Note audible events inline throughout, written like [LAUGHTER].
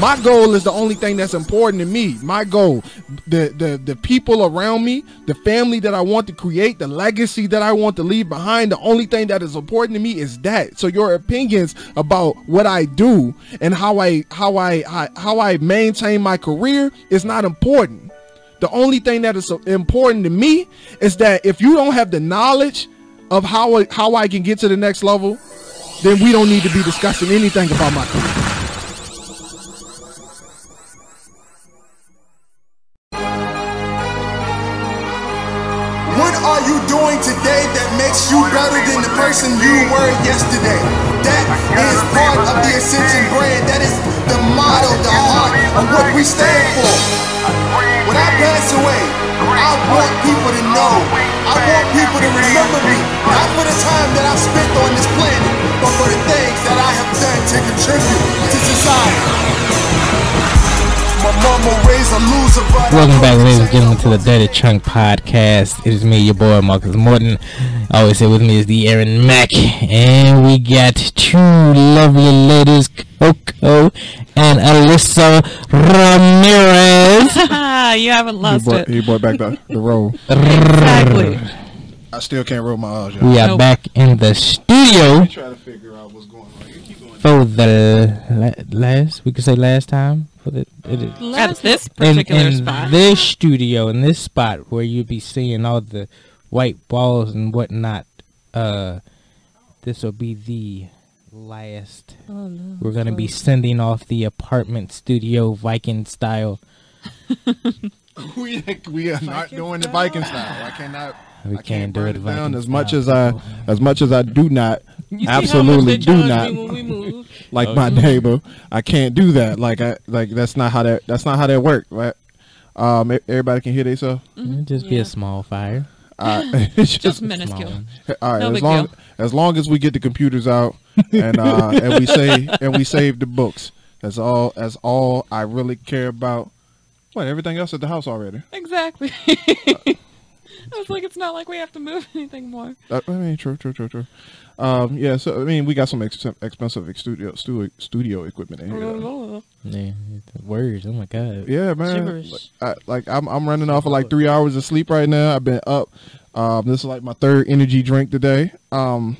My goal is the only thing that's important to me. My goal, the the the people around me, the family that I want to create, the legacy that I want to leave behind. The only thing that is important to me is that. So your opinions about what I do and how I how I, I how I maintain my career is not important. The only thing that is important to me is that if you don't have the knowledge of how I, how I can get to the next level, then we don't need to be discussing anything about my career. Today that makes you better than the person you were yesterday? That is part of the Ascension brand. That is the motto, the heart of what we stand for. When I pass away, I want people to know. I want people to remember me. Not for the time that I've spent on this planet, but for the things that I have done to contribute to society. Welcome back, ladies and gentlemen, to the Dirty Trunk Podcast. It is me, your boy Marcus Morton. Always here with me is the Aaron Mac, and we got two lovely ladies, Coco and Alyssa Ramirez. [LAUGHS] you haven't He lost brought, it. he brought back the, the roll. [LAUGHS] Exactly. I still can't roll my eyes. We are Nope. back in the studio try to figure out what's going on. You keep going. for the la- last, we could say last time for the it is- At this in, particular in spot. this studio, in this spot where you'll be seeing all the white balls and whatnot. Uh, this will be the last. We're gonna be sending off the apartment studio Viking style. [LAUGHS] we we are not doing the Viking style. I cannot. We I can't can't do burn it it down as much as I as much as I do not You see how much absolutely they do charge not like Oh, my yeah. neighbor. I can't do that. Like I like that's not how that that's not how that works. Right? Um, everybody can hear themselves. It'll just be a small fire. Uh, it's [LAUGHS] Just [LAUGHS] just minuscule. all right. no as big long deal. as long as we get the computers out and uh, [LAUGHS] and we say and we save the books. That's all. That's all I really care about. What everything else at the house already? Exactly. I was like, it's not like we have to move [LAUGHS] anything more. Uh, I mean, true, true, true, true. Um, yeah. So I mean, we got some ex- expensive ex- studio studio studio equipment in here. Yeah, words. Oh my god. Yeah, man. Like, I, like I'm, I'm running off of like three hours of sleep right now. I've been up. Um, this is like my third energy drink today. Um,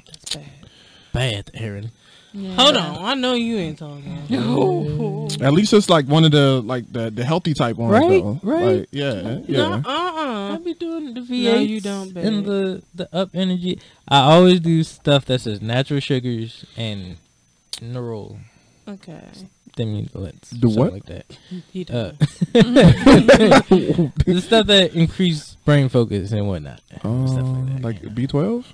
Bad, Aaron. Hold on, I know you ain't talking. [LAUGHS] No. at least it's like one of the like the, the healthy type ones, Right, though. right. Like, yeah, No, yeah. uh, I uh be doing the V8s No, you don't, and babe. the the up energy. I always do stuff that says natural sugars and neural Okay, The stimulants. something what? Like that. [LAUGHS] he Uh, does. [LAUGHS] the stuff that increase brain focus and whatnot. stuff Uh, like like B12. Yeah,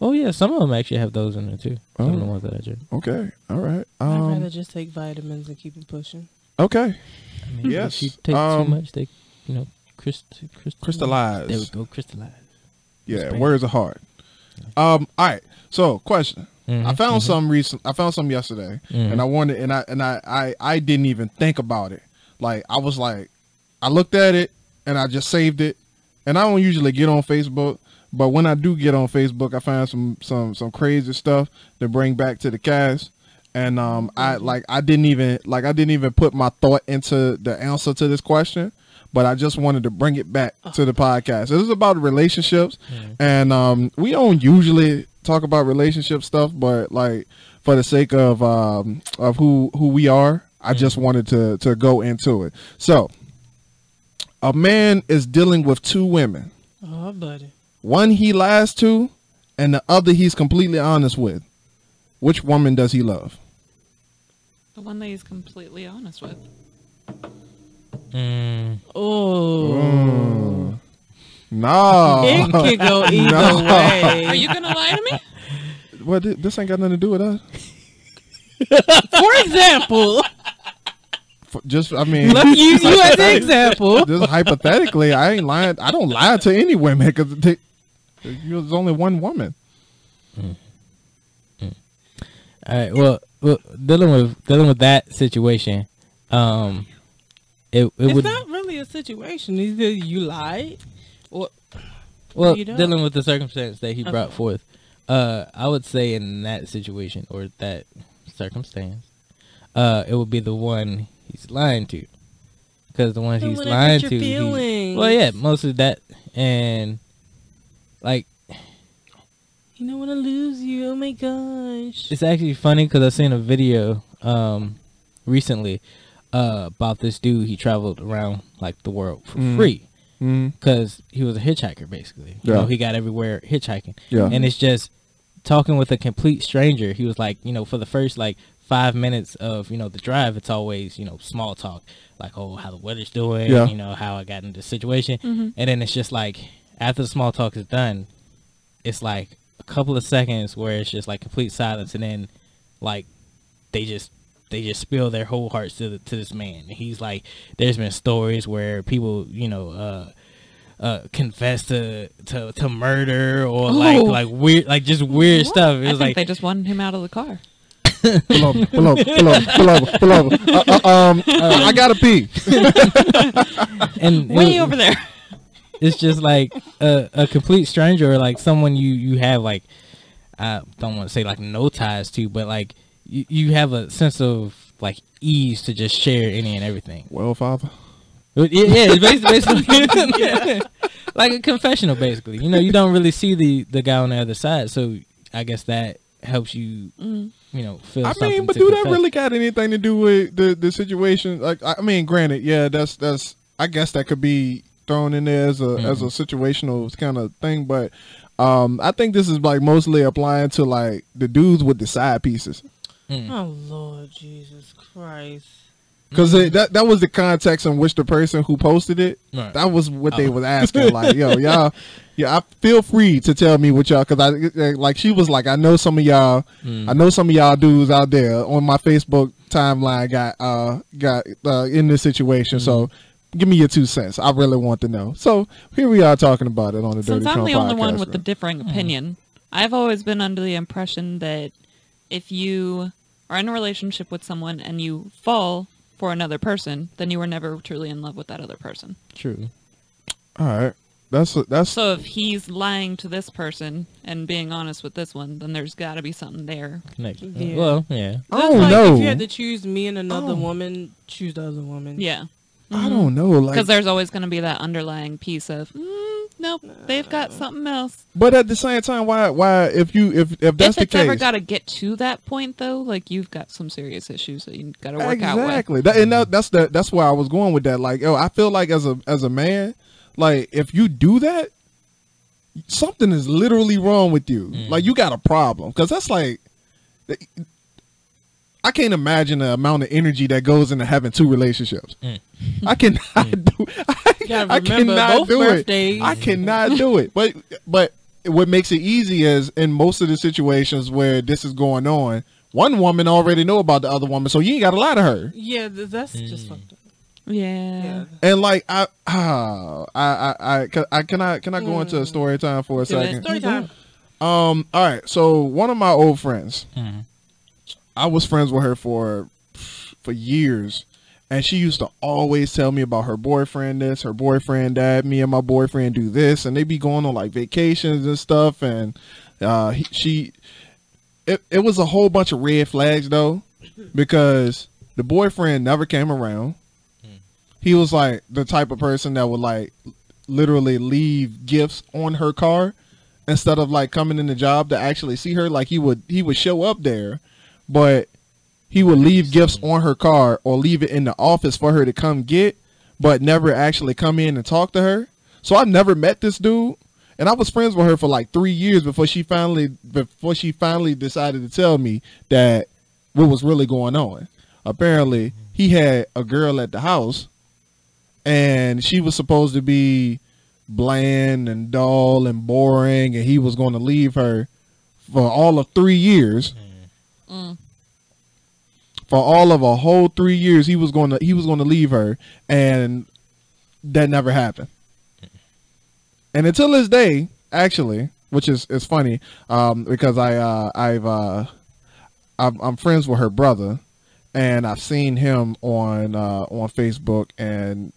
Oh yeah, some of them actually have those in there too. Some of the Oh. ones that I drink. Okay, all right. I'd rather Um, just take vitamins and keep it pushing. okay, I mean, Yes, If you take um, too much, they you know crystal, crystal crystallize. There we go, crystallize. Yeah, Spanish. words are hard. Um, all right. So, question. I Mhm, found mhm. some recent. I found some yesterday, Mhm. and I wanted, and I and I, I I didn't even think about it. Like I was like, I looked at it and I just saved it. And I don't usually get on Facebook, but when I do get on Facebook, I find some some some crazy stuff to bring back to the cast. And um, I like I didn't even like I didn't even put my thought into the answer to this question, but I just wanted to bring it back to the podcast. This is about relationships, and um, we don't usually talk about relationship stuff, but like for the sake of um, of who who we are, I just wanted to to go into it. So, a man is dealing with two women. Oh, buddy. One he lies to, and the other he's completely honest with. Which woman does he love? The one that he's completely honest with. Mm, Oh, No. it could go [LAUGHS] either No. way. Are you gonna lie to me? Well, this ain't got nothing to do with us. [LAUGHS] For example, F- Just, I mean, let me use you as an [LAUGHS] example. just hypothetically, I ain't lying. I don't lie to any women because there's only one woman. all right. Well, well, dealing with dealing with that situation, um, it it It's would not really a situation. Either you lied, or well you don't. dealing with the circumstance that he brought forth. Uh, I would say in that situation or that circumstance, uh, it would be the one he's lying to, because the one The he's lying to, he- well, yeah, most of that, and like You don't want to lose you. Oh my gosh. it's actually funny because I seen a video um recently uh about this dude. He traveled around like the world for Mm. free Mm. because he was a hitchhiker basically. You Yeah. know, he got everywhere hitchhiking. Yeah. and it's just talking with a complete stranger. He was like, you know, for the first like five minutes of you know the drive, it's always you know small talk, like oh how the weather's doing, Yeah. you know how I got into this situation, Mhm. and then it's just like after the small talk is done, it's like a couple of seconds where it's just like complete silence, and then like they just they just spill their whole hearts to the, to this man. And he's like, there's been stories where people, you know, uh, uh, confess to, to to murder or like Oh. like weird, like just weird stuff. It I was think like they just wanted him out of the car. Pull over, pull over, pull over, pull over, pull over. Uh, uh, um, I gotta pee. [LAUGHS] and it Way was- over there. It's just like a, a complete stranger or like someone you you have like I don't want to say like no ties to, but like you, you have a sense of like ease to just share any and everything. Well, father. Yeah, yeah, it's [LAUGHS] basically, basically [LAUGHS] like a confessional. Basically, you know, you don't really see the the guy on the other side, so I guess that helps you, Mm. you know, feel. I something mean, but to do that really got anything to do with the the situation? Like, I I mean, granted, yeah, that's that's. I guess that could be thrown in there as a as a situational kind of thing, but um, I think this is like mostly applying to like the dudes with the side pieces. Mm. Oh Lord Jesus Christ. Because that that was the context in which the person who posted it, Right. that was what they Oh. was asking. Like, yo, [LAUGHS] y'all, yeah, I feel free to tell me what y'all. Because I like she was like, I know some of y'all, Mm. I know some of y'all dudes out there on my Facebook timeline got uh got uh, in this situation. So give me your two cents. I really want to know. So here we are talking about it on the Since Dirty I'm Trump the only podcast, one with the man. differing mm. opinion, I've always been under the impression that if you are in a relationship with someone and you fall for another person, then you were never truly in love with that other person. True. All right, that's that's So if he's lying to this person and being honest with this one, then there's got to be something there. Connection. Yeah. Well, yeah. I That's don't like know. If you had to choose me and another Oh. woman, choose the other woman. Yeah. I don't know. Like, Because there's always going to be that underlying piece of, mm, nope, they've got something else. but at the same time, why why if you if if that's if the it's case, ever got to get to that point, though, like you've got some serious issues that you got to work out exactly. That, and that, that's the that's where I was going with that. Like, oh, I feel like as a as a man, like if you do that, something is literally wrong with you. Like you got a problem because that's like. I can't imagine the amount of energy that goes into having two relationships. Mm. I cannot do. [LAUGHS] I, I cannot both do birthdays. it. I cannot do it. But but what makes it easy is in most of the situations where this is going on, one woman already know about the other woman, so you ain't got to lie to her. Yeah, th- that's just Mm. fucked up. Yeah. Yeah. And like I, ah, [SIGHS] I, I, I, can I can I can I go into a story time for a Do it. second? Story time. Um, all right. So one of my old friends, Mhm. I was friends with her for for years, and she used to always tell me about her boyfriend this, her boyfriend that. Me and my boyfriend do this, and they'd be going on like vacations and stuff. And uh, he, she, it it was a whole bunch of red flags though, because the boyfriend never came around. He was like the type of person that would like literally leave gifts on her car instead of like coming in the job to actually see her like he would he would show up there but he would leave gifts on her car or leave it in the office for her to come get but never actually come in and talk to her. So i never met this dude and i was friends with her for like three years before she finally before she finally decided to tell me that what was really going on. Apparently he had a girl at the house and she was supposed to be bland and dull and boring and he was going to leave her for all of three years mm-hmm. Mm. for all of a whole three years he was going to he was going to leave her and that never happened and until this day actually which is is funny um because i uh i've uh I'm, I'm friends with her brother and i've seen him on uh on facebook and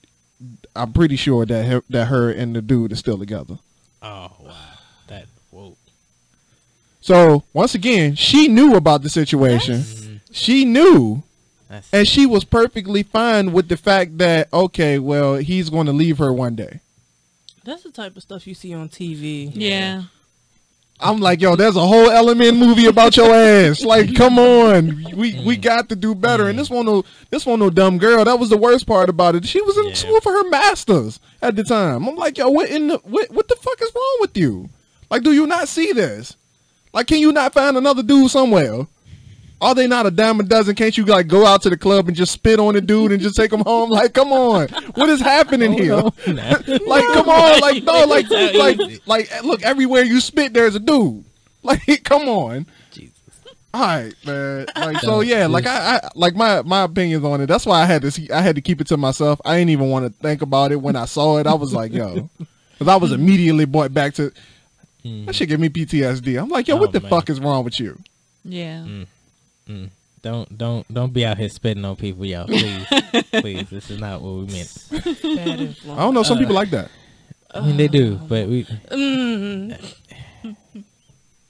i'm pretty sure that her, that her and the dude is still together Oh wow. That whoa. so once again she knew about the situation she knew That's, and she was perfectly fine with the fact that okay, well, he's going to leave her one day. That's the type of stuff you see on TV. Yeah. I'm like, yo, there's a whole element movie about your ass. Like, come on, we we mm. got to do better. And this mm. one no, this one no dumb girl. That was the worst part about it. She was in Yeah. school for her masters at the time. I'm like, yo, what in the what what the fuck is wrong with you? Like, do you not see this? Like, can you not find another dude somewhere? Are they not a dime a dozen? Can't you like go out to the club and just spit on the dude and just take him home? Like, come on, what is happening [LAUGHS] here? [LAUGHS] like, come on, like no, like, [LAUGHS] like, like, look, everywhere you spit, there's a dude. Like, come on. Jesus. All right, man. Like, so yeah, like I, I, like my my opinions on it. That's why I had to, see, I had to keep it to myself. I didn't even want to think about it when I saw it. I was like, yo, because I was immediately brought back to. That shit give me PTSD. I'm like, yo, Oh, what the man. fuck is wrong with you? Yeah. Don't don't don't be out here spitting on people, y'all. Please, [LAUGHS] please. This is not what we meant. I don't know. Some people like that. I mean, they do, but we Mm,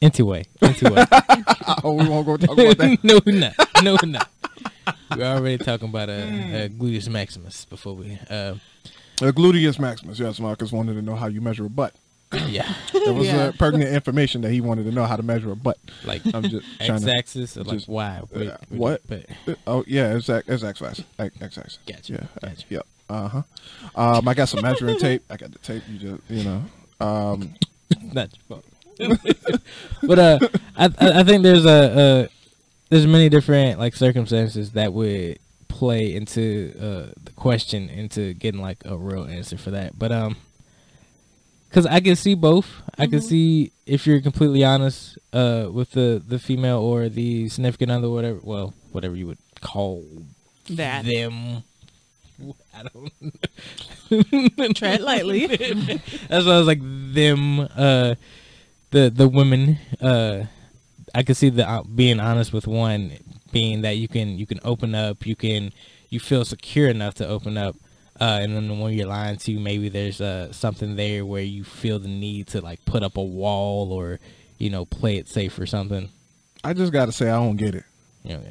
anyway, anyway. [LAUGHS] oh, we won't go talk about that. [LAUGHS] no, we're not. No, we're not. We're already talking about a, a gluteus maximus before we. Uh, Uh, gluteus maximus. Yes, Marcus wanted to know how you measure a butt. Yeah, There was Yeah. uh, pertinent information that he wanted to know how to measure a butt. like I'm just [LAUGHS] trying to. x-axis or like just- y. Wait, uh, what? But Oh yeah, it's X, it's X axis. X X axis. Gotcha, Yeah. uh, gotcha. Yep. Uh huh. Um, I got some measuring tape. I got the tape. You just, you know. Um, [LAUGHS] not your fault. [LAUGHS] but uh, I I I think there's a uh, there's many different like circumstances that would play into uh the question into getting like a real answer for that. But um, because I can see both. I can see if you're completely honest uh with the the female or the significant other, whatever. Well, whatever you would call that. them. [LAUGHS] I don't Tread lightly. [LAUGHS] That's why I was like them, uh, the the women. Uh, I could see the uh, being honest with one being that you can you can open up, you can you feel secure enough to open up, uh, and then when you're lying to, maybe there's uh, something there where you feel the need to like put up a wall or you know play it safe or something. I just gotta say I don't get it. You know,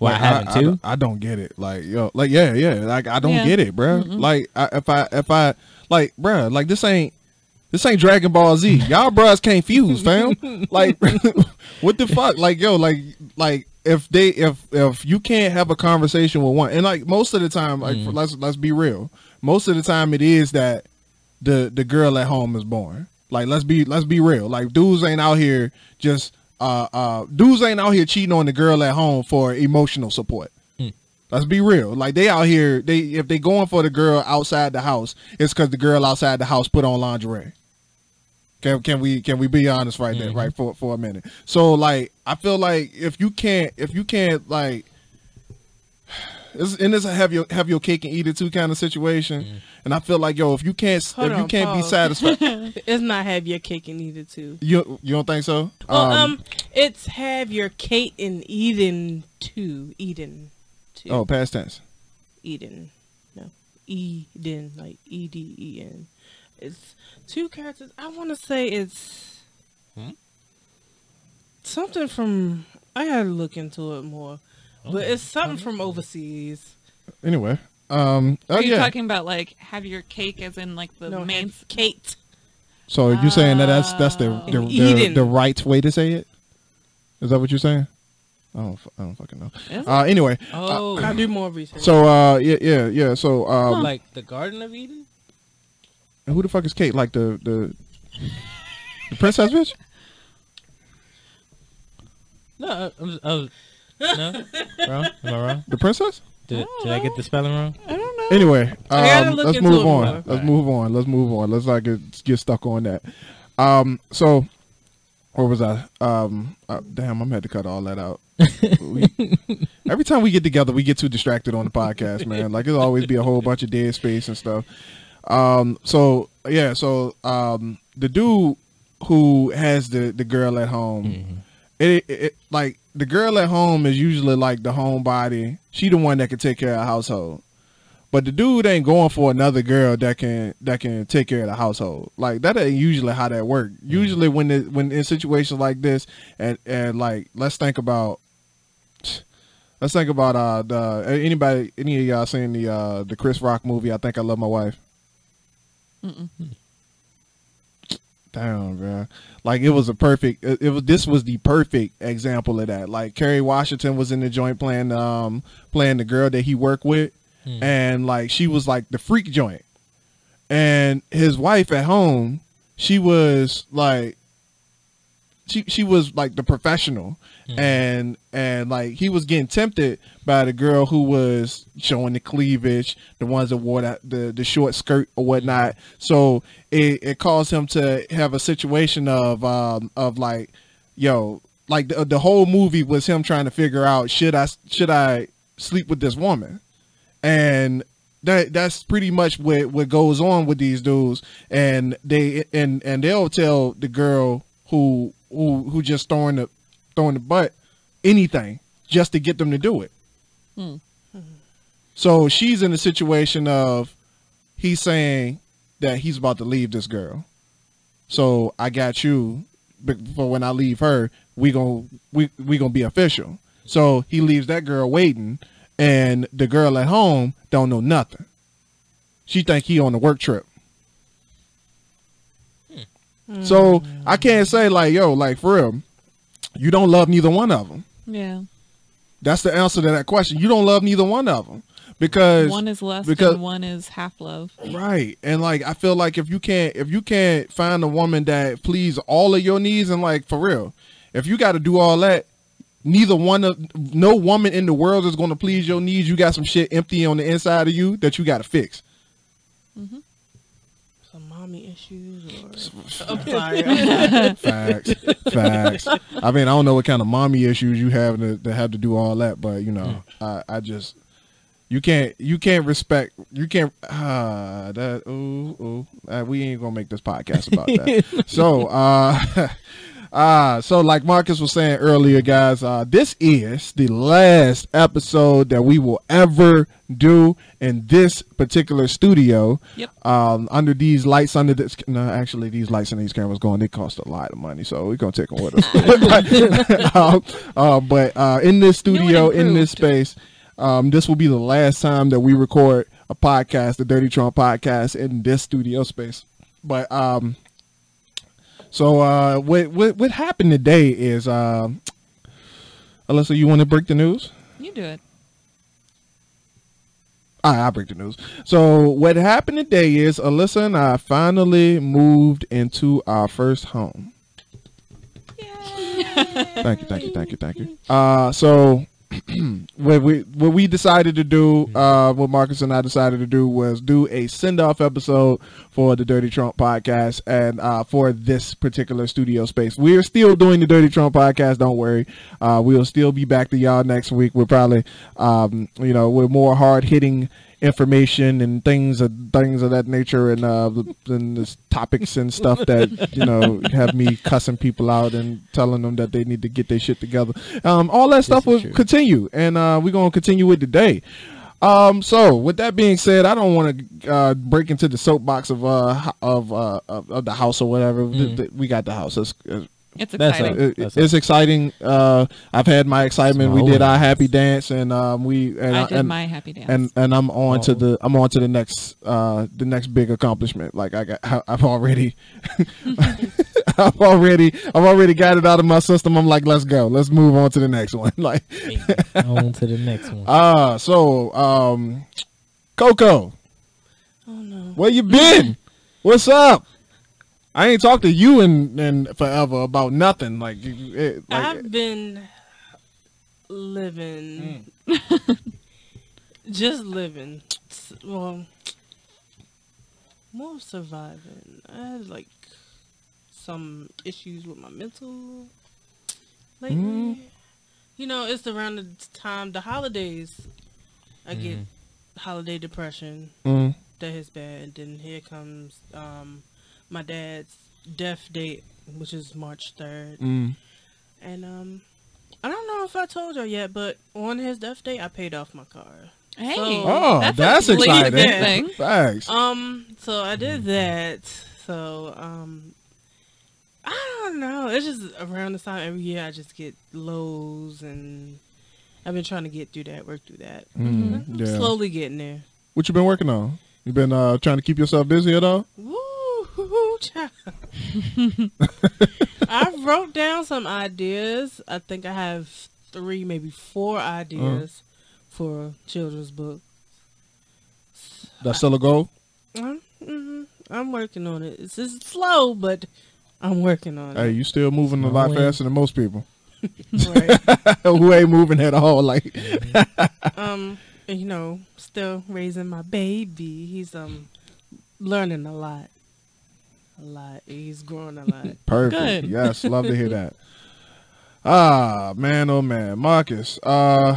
well, Like, I haven't I, too. I, don't get it. Like yo, like yeah, yeah. Like I don't Yeah. get it, bruh. Like I, if I if I like, bruh, like this ain't this ain't Dragon Ball Z. Y'all bruhs can't fuse, fam. [LAUGHS] like [LAUGHS] what the fuck? Like yo, like like if they if if you can't have a conversation with one, and like most of the time, like Mm. let's let's be real. Most of the time, it is that the the girl at home is born. Like let's be let's be real. Like dudes ain't out here just uh uh dudes ain't out here cheating on the girl at home for emotional support. Let's be real. Like they out here, they if they going for the girl outside the house, it's because the girl outside the house put on lingerie. Can can we can we be honest right there, right for for a minute? So like I feel like if you can't if you can't like [SIGHS] it's, and it's a have your have your cake and eat it too kind of situation. And I feel like yo, if you can't Hold if you on, can't be satisfied, [LAUGHS] it's not have your cake and eat it too. you you don't think so? Well, um, it's have your cake and Eden too. Eden. Too. oh, past tense. Eden. No. Eden, like E D E N. It's two characters. I want to say it's Hmm? something from. I gotta look into it more, but it's something from overseas. Anyway, um, oh Are you yeah. talking about like have your cake as in like the no, main? have Kate. So you're saying that that's that's the the, the, the right way to say it? Is that what you're saying? I don't I don't fucking know. Uh, anyway, Oh, I'll do more research. so uh, yeah, yeah, yeah. So um, like the Garden of Eden. Who the fuck is Kate? Like the the the princess bitch? No, I, I'm just, I was no [LAUGHS] wrong. Am I wrong? The princess? Did, did I get the spelling wrong? I don't know. Anyway, um, let's move on. more. Let's Alright. move on. Let's move on. Let's not get get stuck on that. Um, so where was I? Um, uh, damn, I'm had to cut all that out. We- [LAUGHS] every time we get together, we get too distracted on the podcast, man. Like it'll always be a whole bunch of dead space and stuff. Um, so yeah, so um, the dude who has the the girl at home, it, it, it like the girl at home is usually like the homebody. She the one that can take care of the household. But the dude ain't going for another girl that can that can take care of the household. Like that ain't usually how that work. Usually when the, when in situations like this, and and like let's think about let's Let's think about uh the anybody any of y'all seen the uh the Chris Rock movie? I think I love my wife. Damn, bro. Like it was a perfect. It, it was. This was the perfect example of that. Like Kerry Washington was in the joint playing um playing the girl that he worked with, and like she was like the freak joint, and his wife at home, she was like she she was like the professional and and like he was getting tempted by the girl who was showing the cleavage the ones that wore that the the short skirt or whatnot. So it, it caused him to have a situation of um of like yo like the, the whole movie was him trying to figure out should i should i sleep with this woman? And that that's pretty much what what goes on with these dudes. And they and and they'll tell the girl who who who just throwing the throwing the butt anything just to get them to do it. Hmm. So she's in a situation of he's saying that he's about to leave this girl. So i got you but for when i leave her we gon' we we gonna be official. So he leaves that girl waiting and the girl at home don't know nothing. She think he on a work trip. Hmm. So i can't say like yo like for real you don't love neither one of them Yeah. that's the answer to that question you don't love neither one of them because One is lust because one is half love. Right. And like I feel like if you can't if you can't find a woman that please all of your needs and like for real, if you got to do all that, neither one of no woman in the world is going to please your needs. You got some shit empty on the inside of you that you got to fix. Some mommy issues or [LAUGHS] I'm sorry. Facts. Facts. I mean, I don't know what kind of mommy issues you have to, to have to do all that, but you know, I, I just you can't you can't respect you can't uh that ooh ooh uh, we ain't gonna make this podcast about that. [LAUGHS] so uh [LAUGHS] Uh, so like Marcus was saying earlier, guys, uh, this is the last episode that we will ever do in this particular studio. Yep. Um, under these lights, under this, no, actually, these lights and these cameras going, they cost a lot of money, so we're gonna take them with us. [LAUGHS] [LAUGHS] um, uh, but uh, in this studio, in this space, um, this will be the last time that we record a podcast, the Dirty Trunk podcast, in this studio space. But um, so uh, what what what happened today is, uh, Alyssa, you want to break the news? You do it. Right, I'll break the news. So what happened today is Alyssa and I finally moved into our first home. Thank you, thank you, thank you, thank you. Uh, so [CLEARS THROAT] what we what we decided to do, uh, what Marcus and I decided to do was do a send off episode for the Dirty Trunk podcast and uh, for this particular studio space. We are still doing the Dirty Trunk podcast. Don't worry, uh, we'll still be back to y'all next week. We're probably, um, you know, we're more hard hitting information and things of things of that nature and uh and this topics and stuff that you know have me cussing people out and telling them that they need to get their shit together. Um all that stuff will true. continue and uh we're gonna continue with today. Um so with that being said i don't want to uh break into the soapbox of uh of uh of, of the house or whatever. Th- we got the house it's- It's That's exciting. a- it- That's it's exciting uh i've had my excitement we did our happy dance and um we and I did and, my happy dance. and and I'm on to Oh. the I'm on to the next uh the next big accomplishment. Like I got I've already [LAUGHS] I've already I've already got it out of my system. I'm like, let's go. Let's move on to the next one. [LAUGHS] Like on to the next one. uh [LAUGHS] so um Coco, oh no. where you been? What's up? I ain't talked to you in, in forever about nothing. Like, it, like I've been living, Mm. [LAUGHS] just living. Well, more surviving. I had like some issues with my mental lately. Mm. You know, it's around the time the holidays. I get holiday depression. mm, That is bad. Then here comes um, my dad's death date, which is March third. mm. And um, I don't know if I told you yet, but on his death day, I paid off my car. hey, So- Oh, that's, that's, a exciting. thing. Thanks. Um, so I did that. So um, I don't know. It's just around this time every year I just get lows and I've been trying to get through that, work through that. Mm, I'm yeah. Slowly getting there. What you been working on? You been uh, trying to keep yourself busy at all? Woo, child. [LAUGHS] I wrote down some ideas. I think I have three, maybe four ideas for a children's book. That's still a goal. I'm, mhm, I'm working on it. It's just slow, but I'm working on Hey, it. Hey, you still moving a lot Small faster than most people [LAUGHS] Right. [LAUGHS] who ain't moving at all. Like, um, you know, still raising my baby. He's um learning a lot. A lot. He's growing a [LAUGHS] lot. perfect. Good. Yes, love to hear that. [LAUGHS] Ah, man, oh man, Marcus. Uh,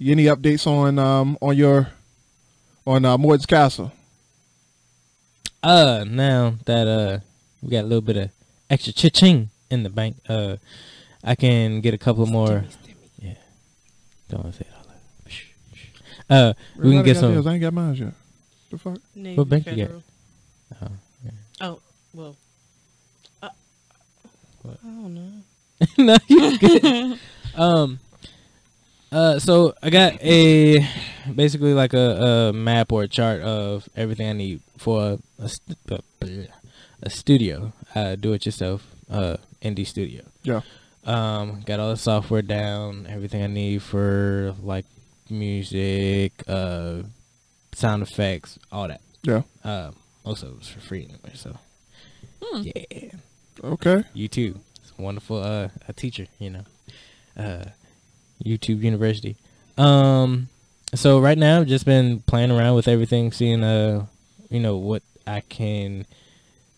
any updates on um on your on uh, Morton's Castle? Uh, now that uh we got a little bit of extra cha-ching in the bank, uh, I can get a couple more. Yeah, don't want to say it all loud. Shh, shh. Uh, we can get Everybody got some. I ain't got mine yet. The fuck? Navy What bank you get? Federal. Oh. Well. Uh, What? I don't know. [LAUGHS] no, you good. um, uh, so I got a basically like a, a map or a chart of everything I need for a, st- uh, a studio, uh, do it yourself, uh, indie studio. Yeah. Um, got all the software down, everything I need for like music, uh, sound effects, all that. Yeah. Uh, most of it was for free anyway, so Hmm. yeah Okay. YouTube. It's a wonderful uh a teacher, you know. Uh YouTube University. Um so right now I've just been playing around with everything, seeing uh you know what I can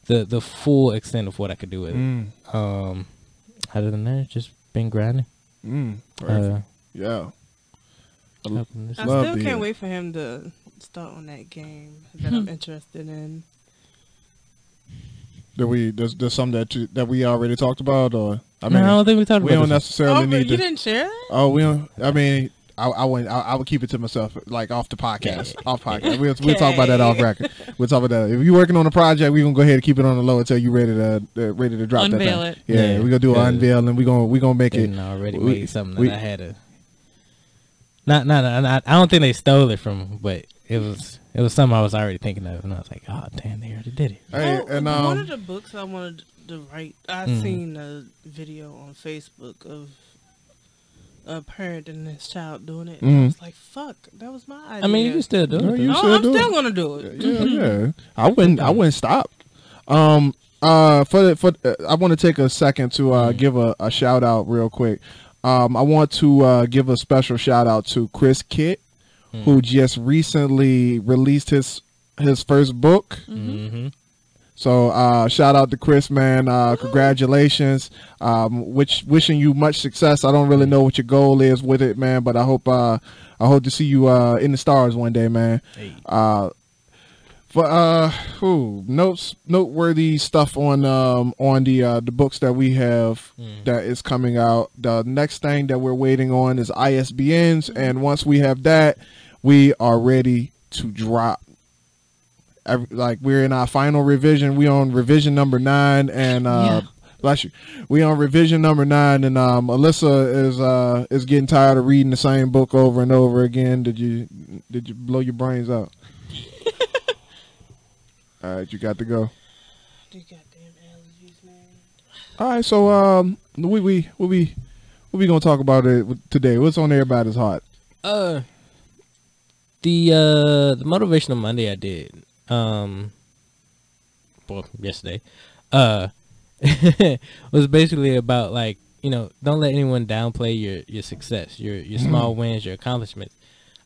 the the full extent of what I could do with it. Mm. Um other than that, just been grinding. Mm. Uh yeah. helping I still can't hear. wait for him to start on that game that I'm [LAUGHS] interested in. That we there's, there's some that you, that we already talked about, or I I mean, I don't think we talked we about don't this. necessarily oh, need you to. didn't share? Oh, we don't. I mean, I, I wouldn't. I, I would keep it to myself, like off the podcast, off podcast. We'll we'll talk about that off record. We'll talk about that. If you're working on a project, we're gonna go ahead and keep it on the low until you're ready to uh, ready to drop Unveil that. it. Yeah, Yeah, we gonna do an unveil and we're gonna we're gonna make it. done already we- made something we- that I had to not, not, not, not- I don't think they stole it from, but it was, it was something I was already thinking of, and I was like, oh damn, they already did it. Hey, and one um, of the books I wanted to write, I Mhm. seen a video on Facebook of a parent and his child doing it. And I was like, "Fuck, that was my idea." I mean, you can still do No, it. you though. still oh, I'm do still it. gonna do it. yeah, yeah. I wouldn't. I wouldn't stop. Um. Uh. For the- for uh, I want to take a second to uh Mm. give a, a shout out real quick. Um. I want to uh give a special shout out to Chris Kitt, Mm. who just recently released his his first book. Mm-hmm. So uh, shout out to Chris, man. Uh, congratulations. Um, which wishing you much success. I don't really know what your goal is with it, man, but I hope uh, I hope to see you uh, in the stars one day, man. Hey. Uh, for uh, ooh, notes noteworthy stuff on um on the uh, the books that we have Mm. that is coming out. The next thing that we're waiting on is ISBNs, and once we have that, we are ready to drop. Every, like we're in our final revision. We on revision number nine, and uh, Yeah. bless you. We on revision number nine, and um, Alyssa is uh is getting tired of reading the same book over and over again. Did you did you blow your brains out? [LAUGHS] All right, you got to go. You goddamn allergies, man. All right, so um, we we what we what we gonna talk about it today? What's on everybody's heart? Uh, the uh the motivational Monday I did um, well yesterday, uh, [LAUGHS] was basically about like you know don't let anyone downplay your your success, your your small wins, your accomplishments.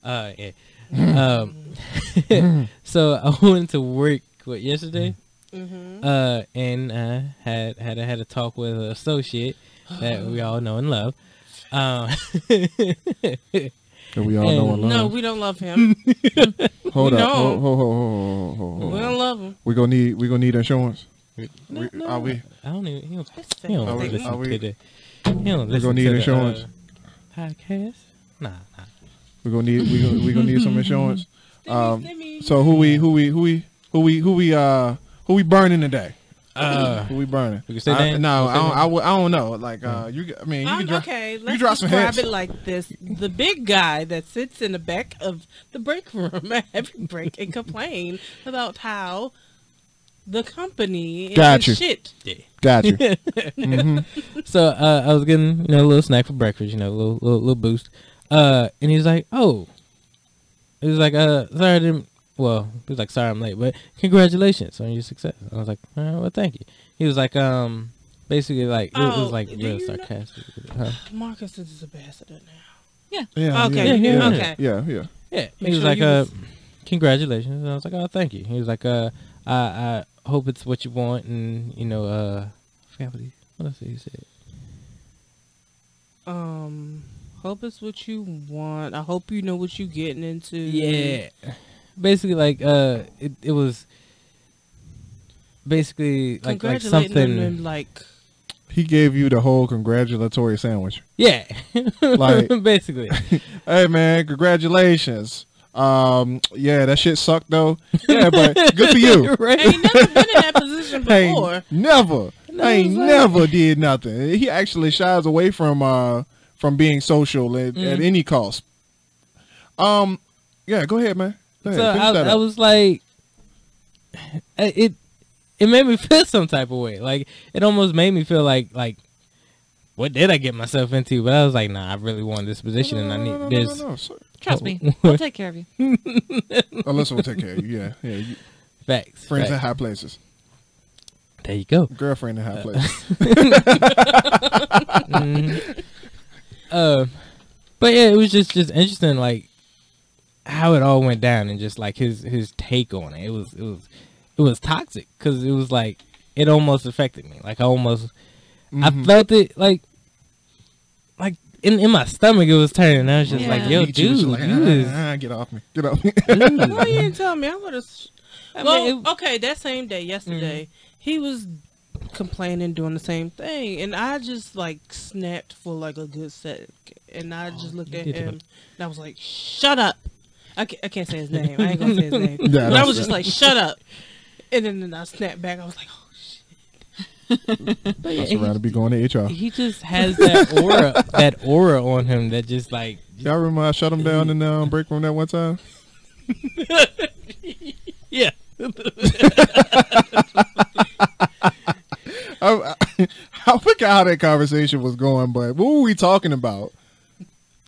Uh, yeah. um, [LAUGHS] so I [LAUGHS] went to work what yesterday. Mm-hmm. uh, and uh, had had had a talk with an associate that we all know and love. Um, That we all know and And- No, we don't love him. [LAUGHS] hold we up, know. hold, hold, hold, hold, hold, hold, we don't love him. We gonna need we gonna need insurance. we- We, are we? I don't even. He don't, he don't Are we- listen are we- to the. He don't we listen gonna need to the, insurance? uh, podcast. Nah, nah. We gonna need we gonna, we gonna need some [LAUGHS] insurance. Um, so who we who we who we who we who we uh who we burning today? Uh, Who we burning? We can say I- names? No, I don't, names? I, don't know. Like, uh, you. I mean, you Um, can drop. okay, let's drop some describe hints. it like this: the big guy that sits in the back of the break room [LAUGHS] at every break and complain about how the company is Got you. shit. Got you. [LAUGHS] hmm so uh, I was getting you know a little snack for breakfast, you know, a little little, little boost. Uh, and he's like, "Oh," he was like, "Uh, sorry, I didn't." Well, he was like, "Sorry, I'm late, but congratulations on your success." I was like, "All right, well, thank you." He was like, um, basically like it was Oh, like real you know- sarcastic. Huh? Marcus is a ambassador now. Yeah. Okay, Yeah. yeah, Yeah. okay. Yeah. Yeah. Yeah, Make he was sure like, uh, was- congratulations. And I was like, oh, thank you. He was like, uh, I, I hope it's what you want, and you know, uh, I forgot what he, what else did he said? Um, hope it's what you want. I hope you know what you're getting into. Yeah, basically, like, uh, it, it was basically like, like congratulating something. and like He gave you the whole congratulatory sandwich. Yeah, Like- [LAUGHS] basically. [LAUGHS] Hey man, congratulations. Um, yeah, that shit sucked though. Yeah, but good for you. [LAUGHS] right? ain't never been in that position before. Ain't never, No, I ain't it's like- never did nothing. He actually shies away from uh from being social at, at Mm. any cost. Um, yeah, go ahead, man. Go ahead, so I, I was like, it it made me [LAUGHS] feel some type of way. Like it almost made me feel like like what did I get myself into? But I was like, nah, I really want this position, and I No, no, need no, no, there's no, no, sir. Trust me, [LAUGHS] I'll take care of you. [LAUGHS] Alyssa will take care of you. Yeah, yeah. You, facts. friends in high places, There you go. girlfriend in high places. Mhm. uh, but yeah, it was just just interesting, like how it all went down, and just like his his take on it. It was it was it was toxic because it was like it almost affected me. Like I almost I Mhm. felt it like like in in my stomach. It was turning. I was just like, yo, dude, was like, you "Ah, is. ah, ah, get off me, get off me. [LAUGHS] dude." Why you didn't tell me? I would have. I Well, mean, it- okay, that same day, yesterday, he was complaining, doing the same thing, and I just like snapped for like a good sec, and I just looked at him, look- and I was like, "Shut up!" I can't, I can't say his name. I ain't gonna say his name. [LAUGHS] Yeah, but I was just like, "Shut up!" And then, then I snapped back. I was like, "Oh shit!" [LAUGHS] but yeah, That's around to be going to HR. he, he just has that aura, [LAUGHS] that aura on him that just like Y'all remember I shut him down in the um, break room that one time? yeah. I, I, I forgot how that conversation was going, but what were we talking about?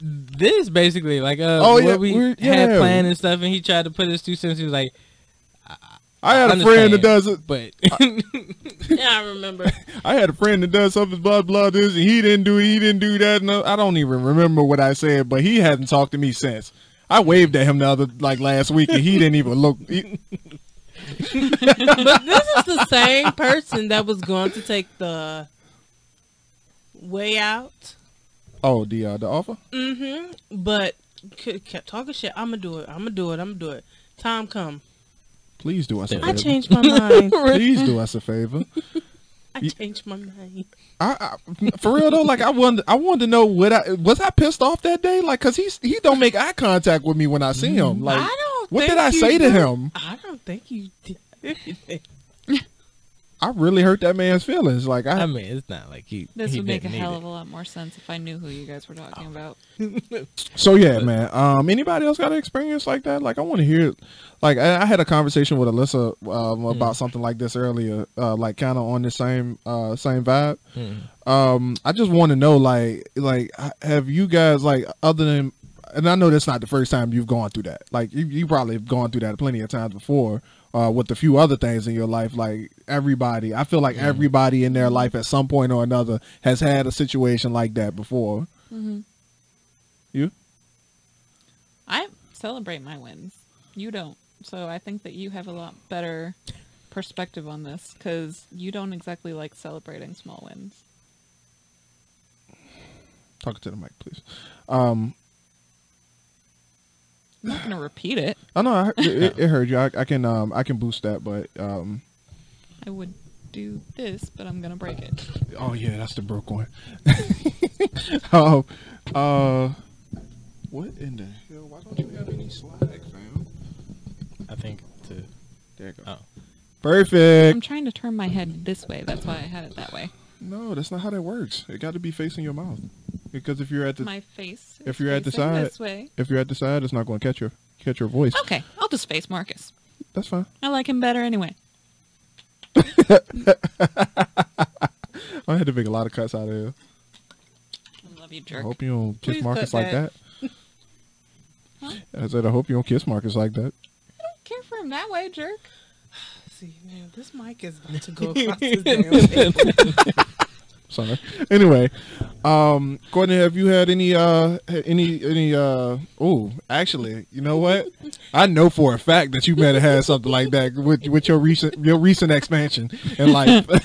This basically like uh Oh, what yeah, we had yeah. planned and stuff and he tried to put his two cents he was like I had a friend that does it. but [LAUGHS] Yeah, I remember. [LAUGHS] I had a friend that does something, blah blah this, and he didn't do it. He didn't do that. No, I don't even remember what I said, but he hasn't talked to me since. I waved at him the other like last week, and he didn't even look. he- but [LAUGHS] this is the same person that was going to take the way out. Oh, the uh, the offer. Mm-hmm. But c- kept talking shit. I'm gonna do it. I'm gonna do it. I'm gonna do it. Time come. Please do us a I favor. I changed my [LAUGHS] mind. Please do us a favor. [LAUGHS] I changed my mind. I, I for real though, like I wanted, I wanted to know what I was. I pissed off that day, like, cause he's he don't make eye contact with me when I see him. Like, I don't. what did I you say to him? I don't think you did anything. I really hurt that man's feelings. Like, I, I mean it's not like he This he would make a didn't need hell of a lot more sense if I knew who you guys were talking about. [LAUGHS] So yeah, man. Um, anybody else got an experience like that? Like, I want to hear. Like, I, I had a conversation with Alyssa um, about something like this earlier. Uh, like, kind of on the same uh same vibe. Mhm. Um, I just want to know, like, like, have you guys like other than, and I know that's not the first time you've gone through that. Like, you you probably have gone through that plenty of times before. Uh, with a few other things in your life, like everybody, I feel like everybody in their life at some point or another has had a situation like that before. hmm You? I celebrate my wins. You don't. So I think that you have a lot better perspective on this because you don't exactly like celebrating small wins. Talk to the mic, please. Um, I'm not going to repeat it. [LAUGHS] I know I heard, it, it heard you. I, I can um I can boost that, but um I would do this, but I'm going to break it. oh yeah, that's the broke one. [LAUGHS] um uh what in the hell? Why don't you have any swag, fam? I think to There you go. oh Perfect. I'm trying to turn my head this way. That's why I had it that way. No, that's not how that works. It got to be facing your mouth. Because if you're at the My face. if you're at the side, this way. if you're at the side, it's not going to catch your catch your voice. Okay, I'll just face Marcus. That's fine. I like him better anyway. [LAUGHS] I had to make a lot of cuts out of here. I love you, jerk. I hope you don't kiss Please Marcus like that. that. [LAUGHS] I said I hope you don't kiss Marcus like that. I don't care for him that way, jerk. See, man, this mic is about to go [LAUGHS] across this damn table. [LAUGHS] Sorry. Anyway, um, Courtney, have you had any uh any any uh oh actually, you know what? I know for a fact that you might have had something like that with with your recent your recent expansion in life. [LAUGHS]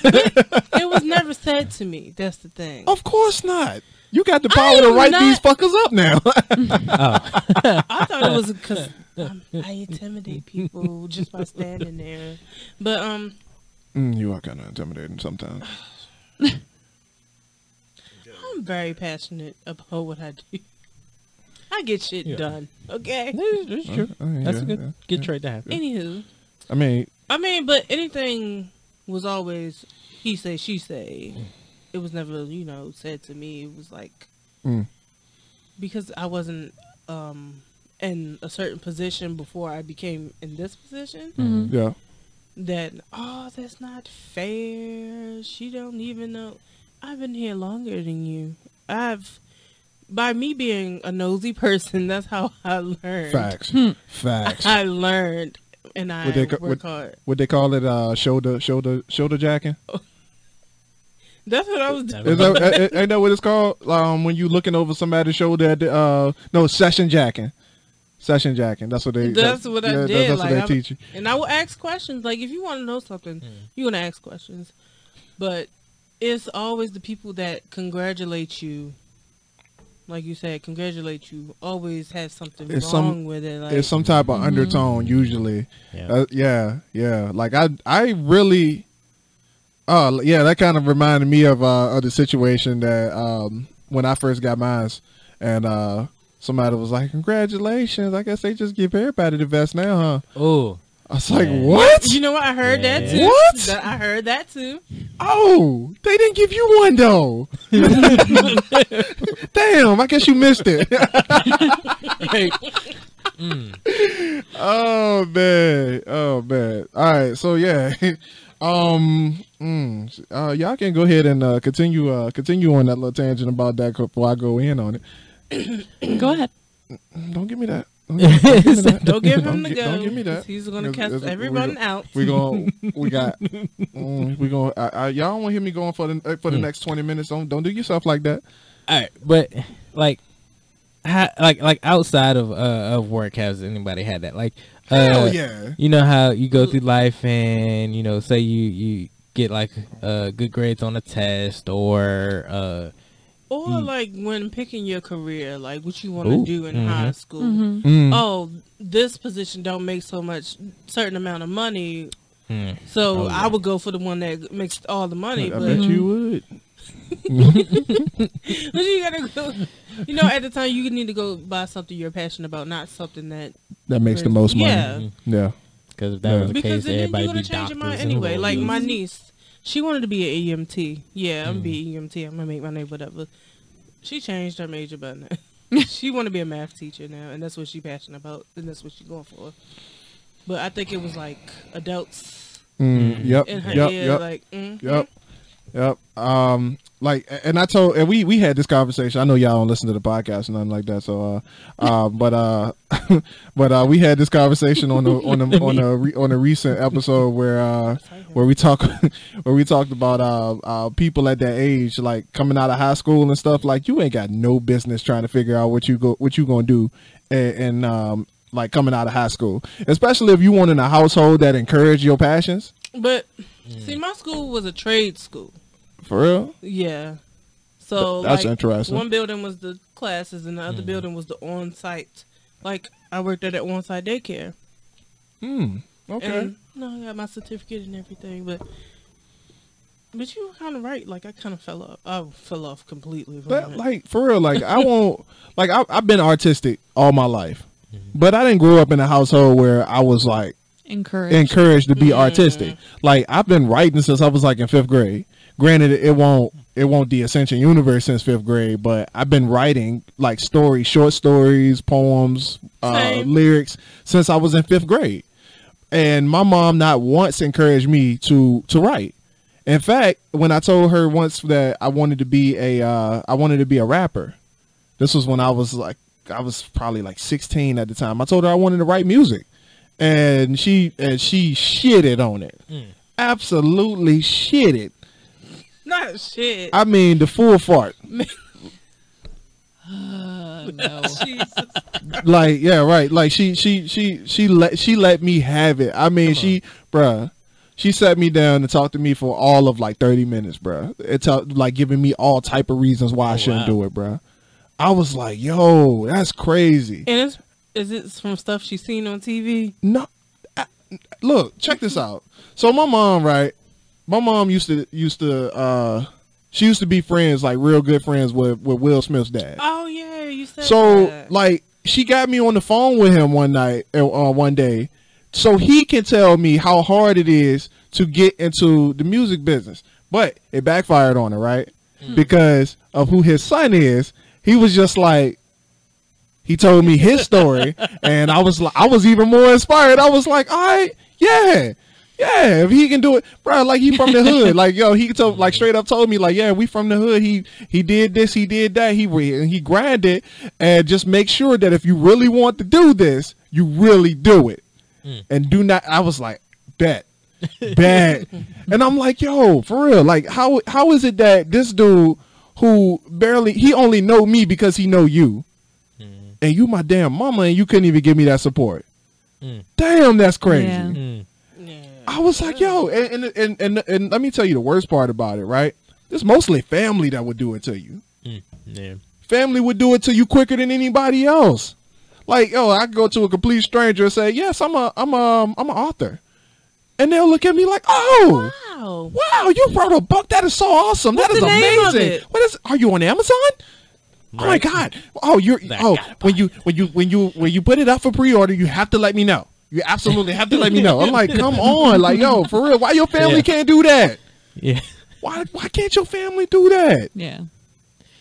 It was never said to me. That's the thing. of course not. You got the power to write not- these fuckers up now. [LAUGHS] I thought it was because um, I intimidate people just by standing there. But um, Mm, you are kind of intimidating sometimes. [SIGHS] I'm very passionate about what I do. I get shit Yeah. done. Okay. That's, that's true. Uh, yeah, That's a good yeah. good trait to have. Anywho, I mean, I mean, but anything was always he say, she say. It was never, you know, said to me. It was like Mm. because I wasn't um in a certain position before I became in this position. Mhm. yeah. that oh that's not fair she don't even know i've been here longer than you i've by me being a nosy person [LAUGHS] that's how i learned Facts. Facts. i learned and i Would they work co- would- hard What they call it? Uh, shoulder, shoulder, shoulder jacking. [LAUGHS] that's what i was doing Is that, a- a- ain't that what it's called? Um, when you looking over somebody's shoulder at the, uh, no, session jacking. Session jacking. That's what they. that's that- what i that- did That's like what they would- teach you. and i will ask questions like if you want to know something you're gonna ask questions but it's always the people that congratulate you like you said congratulate you always have something It's wrong some- with it like It's some type of undertone usually. Yeah. Uh, yeah, yeah. Like I, I really. Oh yeah, that kind of reminded me of uh of the situation that um when I first got mine, and uh somebody was like, "Congratulations! I guess they just give everybody the vest now, huh?" Oh, I was like, Yeah. "What? You know what? I heard that too. What? I heard that too. Oh, they didn't give you one though. [LAUGHS] [LAUGHS] Damn, I guess you missed it. [LAUGHS] Oh man, oh man. All right, so yeah, um, mm, uh, y'all can go ahead and uh, continue, uh, continue on that little tangent about that before I go in on it. [COUGHS] Go ahead. Don't [LAUGHS] give me that. Don't give me that. Don't give him the gi- go. Don't give me that. 'cause He's gonna It's- cast everyone we go- out. We going [LAUGHS] we got, mm, we going. Uh, uh, y'all won't wanna hear me going for the uh, for the next twenty minutes. Don't don't do yourself like that. all right, but like, how, like, like outside of uh, of work, has anybody had that? Like, uh, yeah. You know how you go through life and you know, say you you get like uh good grades on a test or uh Or Mm. like when picking your career, like what you want to do in Mhm. high school. Mm. Oh, this position don't make so much certain amount of money, hmm, so Oh, yeah. I would go for the one that makes all the money. I but bet you would. But you gotta go. You know, at the time you need to go buy something you're passionate about, not something that That makes the most money. Yeah. Yeah. because if that Yeah. was the because case, then you're everybody gonna be change your mind anyway. Like my niece, she wanted to be an EMT. Yeah, I'm gonna Mm. be EMT. I'm gonna make my name whatever. She changed her major, but now. [LAUGHS] she want to be a math teacher now, and that's what she passionate about, and that's what she's going for. But I think it was like adults Mm, yep. in her Yep. ear, Yep. like, mm Yep. Yep. Um, like, and I told, and we we had this conversation. I know y'all don't listen to the podcast or nothing like that. So, uh, uh, but uh, [LAUGHS] but uh, we had this conversation on the on the on a on a recent episode where uh where we talk [LAUGHS] where we talked about uh, uh people at that age like coming out of high school and stuff. Like, you ain't got no business trying to figure out what you go what you gonna do, and, and um. Like coming out of high school, especially if you want in a household that encourage your passions. But see, my school was a trade school. For real, Yeah. So Th- that's like, interesting. One building was the classes, and the Mm. other building was the on-site. Like I worked at an on-site daycare. Hmm. Okay. And no, I got my certificate and everything, but but you were kind of right. Like I kind of fell off. I fell off completely. But it. like for real, like I [LAUGHS] won't like I, I've been artistic all my life, but I didn't grow up in a household where I was like Encouraged. encouraged to be artistic. Like I've been writing since I was like in fifth grade. Granted, it won't it won't the Ascension Universe since fifth grade, but I've been writing like stories, short stories, poems, uh, lyrics since I was in fifth grade. And my mom not once encouraged me to to write. In fact, when I told her once that I wanted to be a uh, I wanted to be a rapper, this was when I was like I was probably like 16 at the time. I told her I wanted to write music, and she and she shitted on it. Absolutely shitted. [LAUGHS] Not shit. I mean the full fart. [LAUGHS] Uh, no. Jesus. [LAUGHS] like yeah, right. Like she she she she let she let me have it. I mean she bruh. She sat me down and talked to me for all of like 30 minutes, bruh. It's like giving me all type of reasons why I shouldn't wow. do it, bruh. I was like, yo, that's crazy. And it's is it from stuff she's seen on TV? No, I- look, check this out. So my mom, right? My mom used to used to uh she used to be friends, like real good friends with with Will Smith's dad. Oh yeah, you said So that. like she got me on the phone with him one night, uh, uh, one day, so he can tell me how hard it is to get into the music business. But it backfired on her, right? Because of who his son is. He was just like he told me his story, [LAUGHS] and I was like, I was even more inspired. I was like, all right, yeah. Yeah, if he can do it, bro. Like he from the hood. [LAUGHS] Like yo, he told like straight up told me like, yeah, we from the hood. He he did this, he did that. He re- he grinded, and just make sure that if you really want to do this, you really do it, hmm. and do not. I was like, bet, bet, [LAUGHS] and I'm like, yo, for real. Like how how is it that this dude who barely he only know me because he know you, hmm. and you my damn mama, and you couldn't even give me that support. Hmm. Damn, that's crazy. Yeah. Mm. yeah. I was like, yo, and and, and and and let me tell you the worst part about it, right? It's mostly family that would do it to you. Yeah. Family would do it to you quicker than anybody else. Like, yo, I go to a complete stranger and say, yes, I'm a, I'm a, I'm an author, and they'll look at me like, oh, Wow. wow, you wrote a book. That is so awesome. What's that is the name of amazing. it? What is? Are you on Amazon? Oh my god! Oh, you're That oh when you when you when you when you put it up for pre-order, you have to let me know. You absolutely have to let me know. I'm like, come [LAUGHS] on, like yo, for real. Why your family Yeah. can't do that? Yeah. Why why can't your family do that? Yeah.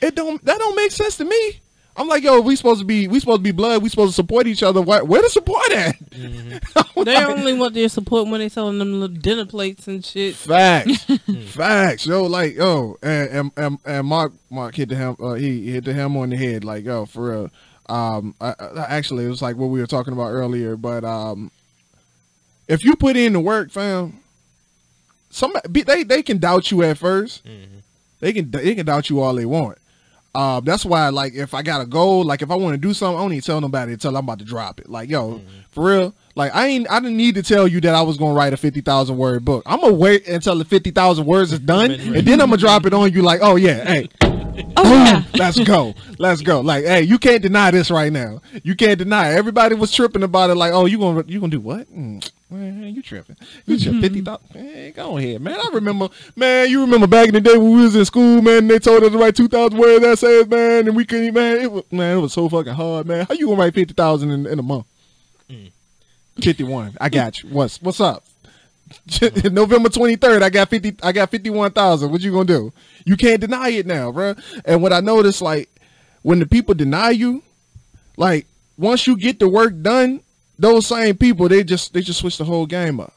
It don't that don't make sense to me. I'm like, yo, we supposed to be we supposed to be blood. We supposed to support each other. Where, where the support at? I'm [LAUGHS] They like, only want their support when they selling them little dinner plates and shit. Facts, [LAUGHS] facts, yo, like yo, and and and, and Mark Mark hit the ham, uh, he hit the hammer on the head, like yo, for real. Um, I, I, actually, it was like what we were talking about earlier, but um, if you put in the work, fam, be- they they can doubt you at 1st They can they can doubt you all they want. Um, that's why, like, if I got a goal, like, if I want to do something, I don't need to tell nobody until I'm about to drop it. Like, yo, for real, like, I ain't, I didn't need to tell you that I was gonna write a fifty thousand word book. I'm gonna wait until the fifty thousand words is [LAUGHS] done, and then I'm gonna drop it on you. Like, oh yeah, hey, Oh yeah. let's go, let's go. Like, hey, you can't deny this right now. You can't deny. It. Everybody was tripping about it. Like, oh, you gonna, you gonna do what? Mm, man, you tripping? You tripping fifty thousand? Man, go ahead, man. I remember, man. You remember back in the day when we was in school, man. They told us to write two thousand words essays, man, and we couldn't. Man, it was, man, it was so fucking hard, man. How you gonna write fifty thousand in, in a month? Fifty one. I got you. What's what's up? [LAUGHS] November twenty third, I got fifty. I got fifty one thousand. What you gonna do? You can't deny it now, bro. And what I noticed, like, when the people deny you, like once you get the work done, those same people they just they just switch the whole game up.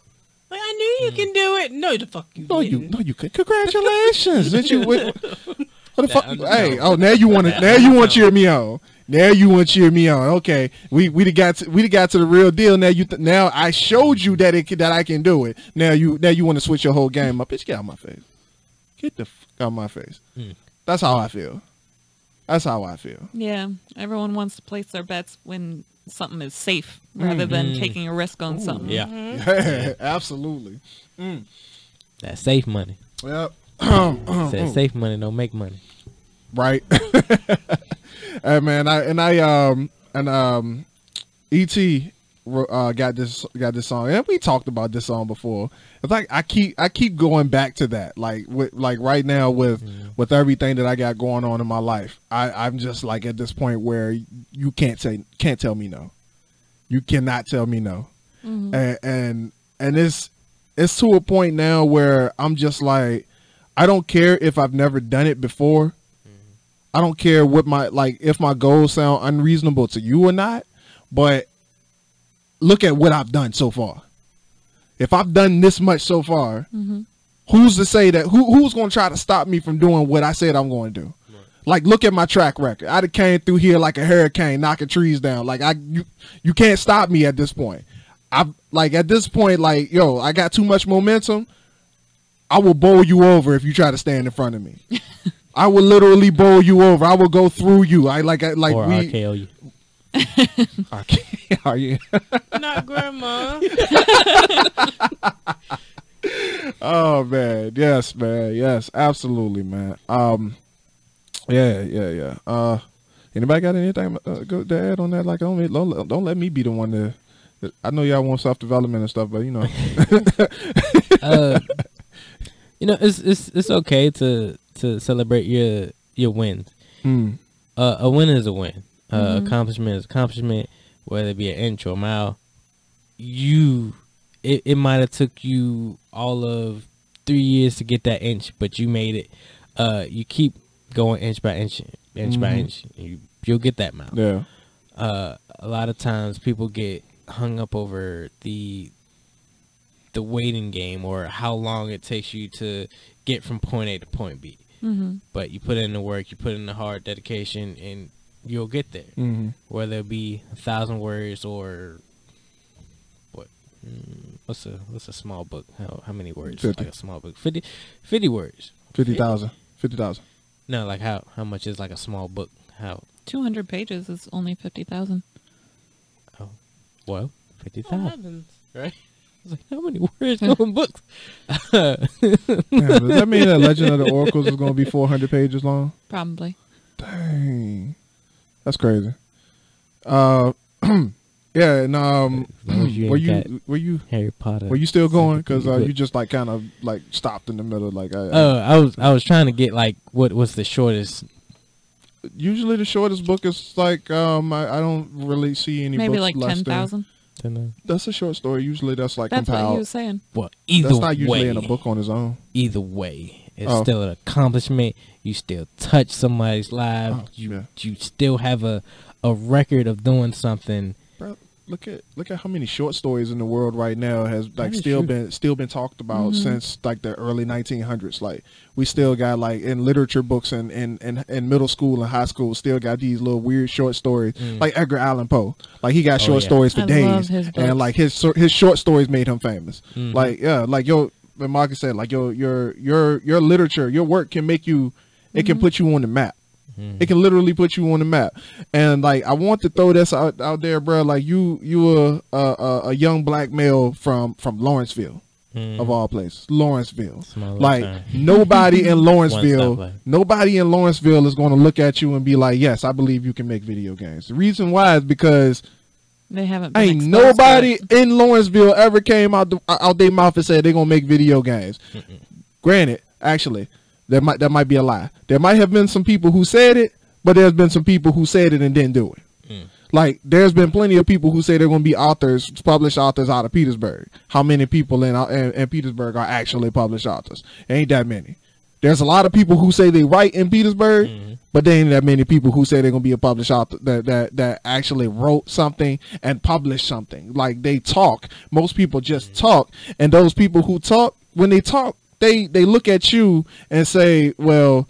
Like, I knew you can do it. No, the fuck you No, you didn't. no, you could. Congratulations, did you? What, what the fuck? That- Hey, no. oh, now you want to now you want to cheer me on. Now you want to cheer me on. Okay, we we done got to, we got to the real deal. Now you th- now I showed you that it that I can do it. Now you now you want to switch your whole game up. Bitch, get out my face. Get the fuck out my face. Hmm. That's how I feel. That's how I feel. Yeah. Everyone wants to place their bets when something is safe rather hmm. than hmm. taking a risk on something. Yeah. Mm-hmm. [LAUGHS] Absolutely. Mm. That safe money. Yep. [CLEARS THROAT] Said mm. safe money don't make money. right? [LAUGHS] hey man, I and I um and um ET uh, got this got this song, and we talked about this song before. It's like I keep I keep going back to that, like with like right now with with everything that I got going on in my life. I I'm just like at this point where you can't say can't tell me no. You cannot tell me no. and, and and it's it's to a point now where I'm just like, I don't care if I've never done it before. I don't care what my like if my goals sound unreasonable to you or not, but look at what I've done so far. If I've done this much so far, mm-hmm. who's to say that who who's going to try to stop me from doing what I said I'm going to do? Like look at my track record. I done came through here like a hurricane, knocking trees down. Like I you you can't stop me at this point. I like at this point like yo, I got too much momentum. I will bowl you over if you try to stand in front of me. [LAUGHS] I will literally bowl you over. I will go through you. I like I like or we RKO you. [LAUGHS] RK [LAUGHS] are you? [LAUGHS] Not grandma. oh man, yes, man, yes, absolutely, man. Um, yeah, yeah, yeah. Uh, anybody got anything uh, good to add on that? Like, don't don't, don't let me be the one to. I know y'all want self development and stuff, but you know, uh, you know, it's it's it's okay to to celebrate your your wins. Hmm. Uh, a win is a win. Uh, Accomplishment is accomplishment. Whether it be an inch or a mile, you it, it might have took you all of three years to get that inch, but you made it. Uh, you keep going inch by inch, inch by Mhm. inch. You you'll get that mile yeah, uh, a lot of times people get hung up over the the waiting game or how long it takes you to get from point A to point B. Mm-hmm. But you put in the work, you put in the hard dedication, and you'll get there. hmm Whether it be a thousand words or what? Mm, what's a what's a small book? How how many words? 50. Like a small book, 50, 50 words. fifty thousand, fifty thousand. No, like how how much is like a small book? How 200 pages is only 50,000. Oh, well fifty What [LAUGHS] right? I was like, how many words go in books? [LAUGHS] Yeah, does that mean that Legend of the Oracles is going to be four hundred pages long? Probably. Dang, that's crazy. Uh, [CLEARS THROAT] yeah, and um, As long as you were you were you Harry Potter. were you still going? Because uh, you just like kind of like stopped in the middle. Like, I, Oh, I was I was trying to get like what was the shortest? usually the shortest book is like um, I, I don't really see any. Maybe books like less than- 10,000. To? That's a short story. Usually that's like That's what he compiled. was saying. Well, either way, That's not usually way, in a book on its own. either way, it's Oh. still an accomplishment. You still touch somebody's life. Oh, you yeah. you still have a a record of doing something. Look at look at how many short stories in the world right now has like still true. been still been talked about Mhm. since like the early 1900s. Like we still got like in literature books and in, in, in middle school and high school still got these little weird short stories Mm. like Edgar Allan Poe. Like he got Oh, short yeah. stories for I days love his books. and like his his short stories made him famous. Mhm. Like yeah, like yo, but Marcus said like your your your your literature, your work can make you it can put you on the map. Mhm. It can literally put you on the map. And like I want to throw this out, out there, bro. Like you you a, a, a young black male from from Lawrenceville Mhm. of all places, Lawrenceville. Like town. [LAUGHS] nobody in [LAUGHS] Lawrenceville, nobody in Lawrenceville is going to look at you and be like, "Yes, I believe you can make video games." The reason why is because They haven't been ain't exposed nobody to in Lawrenceville ever came out the, out their mouth and said they're gonna make video games. Granted, actually, that might that might be a lie. There might have been some people who said it, but there's been some people who said it and didn't do it. Mm. Like there's been plenty of people who say they're going to be authors, published authors out of Petersburg. How many people in, in in Petersburg are actually published authors? Ain't that many. There's a lot of people who say they write in Petersburg, Mhm. but there ain't that many people who say they're gonna be a published author that that that actually wrote something and published something. Like they talk. Most people just talk, and those people who talk, when they talk, they they look at you and say, "Well,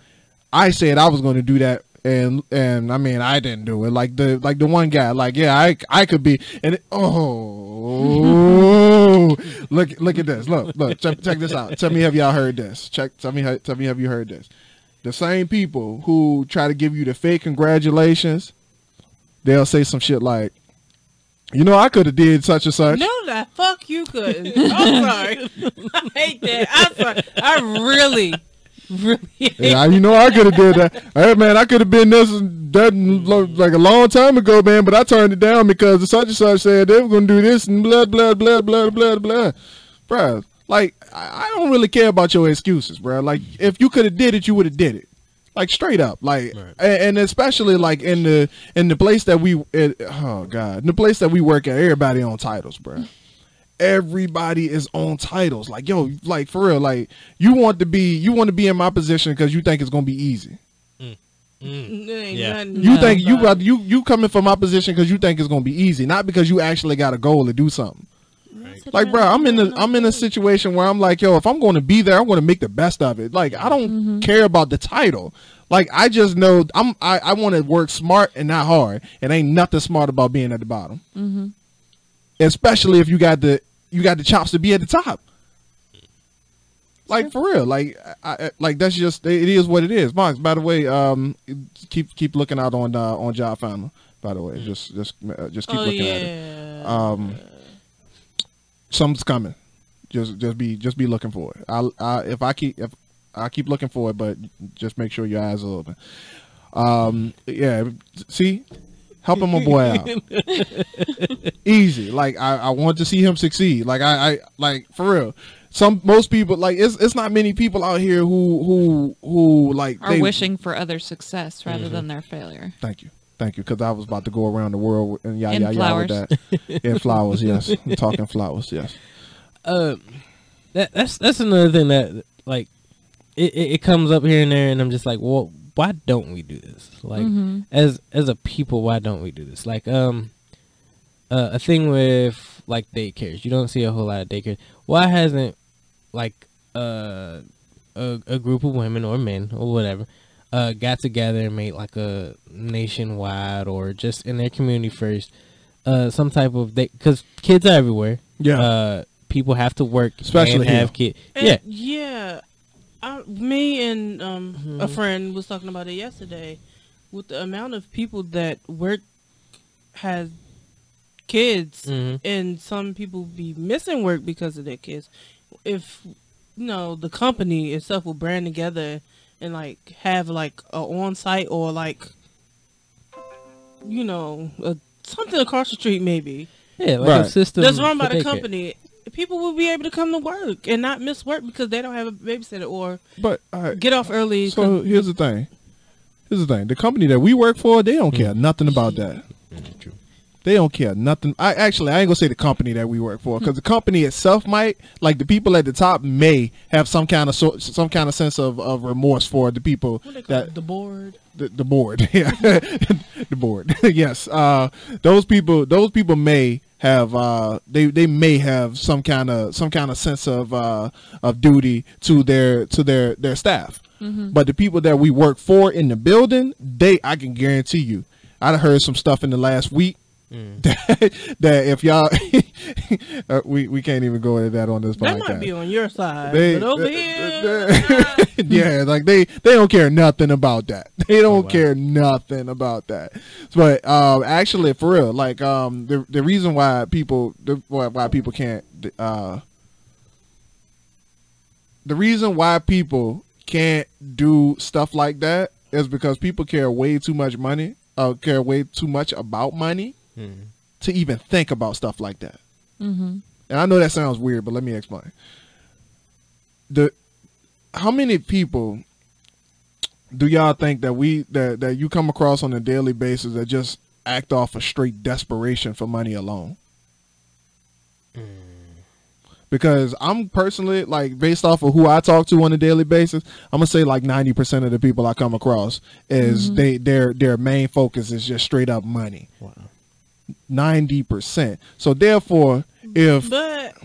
I said I was going to do that." And and I mean I didn't do it. Like the like the one guy like yeah I I could be and it, oh [LAUGHS] look look at this. Look look check, check this out. Tell me have y'all heard this? Check tell me tell me have you heard this? The same people who try to give you the fake congratulations, they'll say some shit like, "You know, I could have did such and such." No, that fuck you couldn't. I'm sorry. [LAUGHS] I hate that. I'm sorry. I really, really hate Yeah, you know, I could have did that. Hey, man, I could have been this that like a long time ago, man. But I turned it down because the such and such said they were gonna do this and blah blah blah blah blah blah. Bruh, like I, I don't really care about your excuses, bruh. Like if you could have did it, you would have did it. Like straight up, like, Right. and, and especially like in the in the place that we, it, oh god, in the place that we work at, everybody on titles, bro everybody is on titles. Like yo, like for real, like you want to be you want to be in my position because you think it's gonna be easy. Mm. There ain't Yeah. nothing You think you about about you you coming from my position because you think it's gonna be easy, not because you actually got a goal to do something. It. Like, bro, I'm in a I'm in a situation where I'm like, yo, if I'm going to be there, I'm going to make the best of it. Like, I don't care about the title. Like, I just know I'm I, I want to work smart and not hard. And ain't nothing smart about being at the bottom. Mm-hmm. Especially if you got the you got the chops to be at the top. Like for real, like I, I like that's just it is what it is. Marks, by the way, um, keep keep looking out on uh, on Job Finder. By the way, just just uh, just keep Oh looking at it yeah. um something's coming. Just just be just be looking for it. I i if i keep if i keep looking for it but just make sure your eyes are open. Um yeah see? Helping my boy out. [LAUGHS] Easy. Like i i want to see him succeed. Like i i like for real. Some most people like it's it's not many people out here who who who like Are they- wishing for other success rather Mm-hmm. than their failure. Thank you. Thank you, because I was about to go around the world and yeah, In yeah, yeah, with flowers. that. In flowers, [LAUGHS] yes. Talking flowers, yes. uh, that that's that's another thing that like it, it, it comes up here and there, and I'm just like, well, why don't we do this? Like Mm-hmm. as as a people, why don't we do this? Like um, uh, a thing with like daycares, you don't see a whole lot of daycares. Why hasn't like uh a a group of women or men or whatever uh got together and made like a nationwide or just in their community first uh some type of they because kids are everywhere Yeah. uh people have to work Especially and have kids yeah yeah. I, me and um, Mm-hmm. a friend was talking about it yesterday. With the amount of people that work has kids, Mhm. and some people be missing work because of their kids. If you know the company itself will brand together and like have like a on site or like you know a, something across the street maybe yeah like Right. a system that's run by the daycare. company, people will be able to come to work and not miss work because they don't have a babysitter or But all right, get off early. so here's the thing. Here's the thing. The company that we work for, they don't care mm. nothing about that. Mm, true. They don't care nothing. I actually I ain't gonna say the company that we work for because the company itself might like the people at the top may have some kind of so, some kind of sense of, of remorse for the people what they call that it, the board. the, the board [LAUGHS] yeah. The board [LAUGHS] yes. Uh those people those people may have uh they they may have some kind of some kind of sense of uh of duty to their to their their staff. But the people that we work for in the building they i can guarantee you i heard some stuff in the last week [LAUGHS] that, that if y'all [LAUGHS] uh, we we can't even go into that on this That podcast might be on your side, they, but over uh, here, [LAUGHS] uh, yeah, like they they don't care nothing about that. They don't wow. care nothing about that. But um, actually, for real, like um, the the reason why people the, why, why people can't uh, the reason why people can't do stuff like that is because people care way too much money, uh, care way too much about money To even think about stuff like that. Mm-hmm. And I know that sounds weird, but let me explain. The how many people do y'all think that we that that you come across on a daily basis that just act off of straight desperation for money alone? Because I'm personally like based off of who I talk to on a daily basis, I'm gonna say like 90% of the people I come across is they their their main focus is just straight up money. wow 90%. So therefore, if but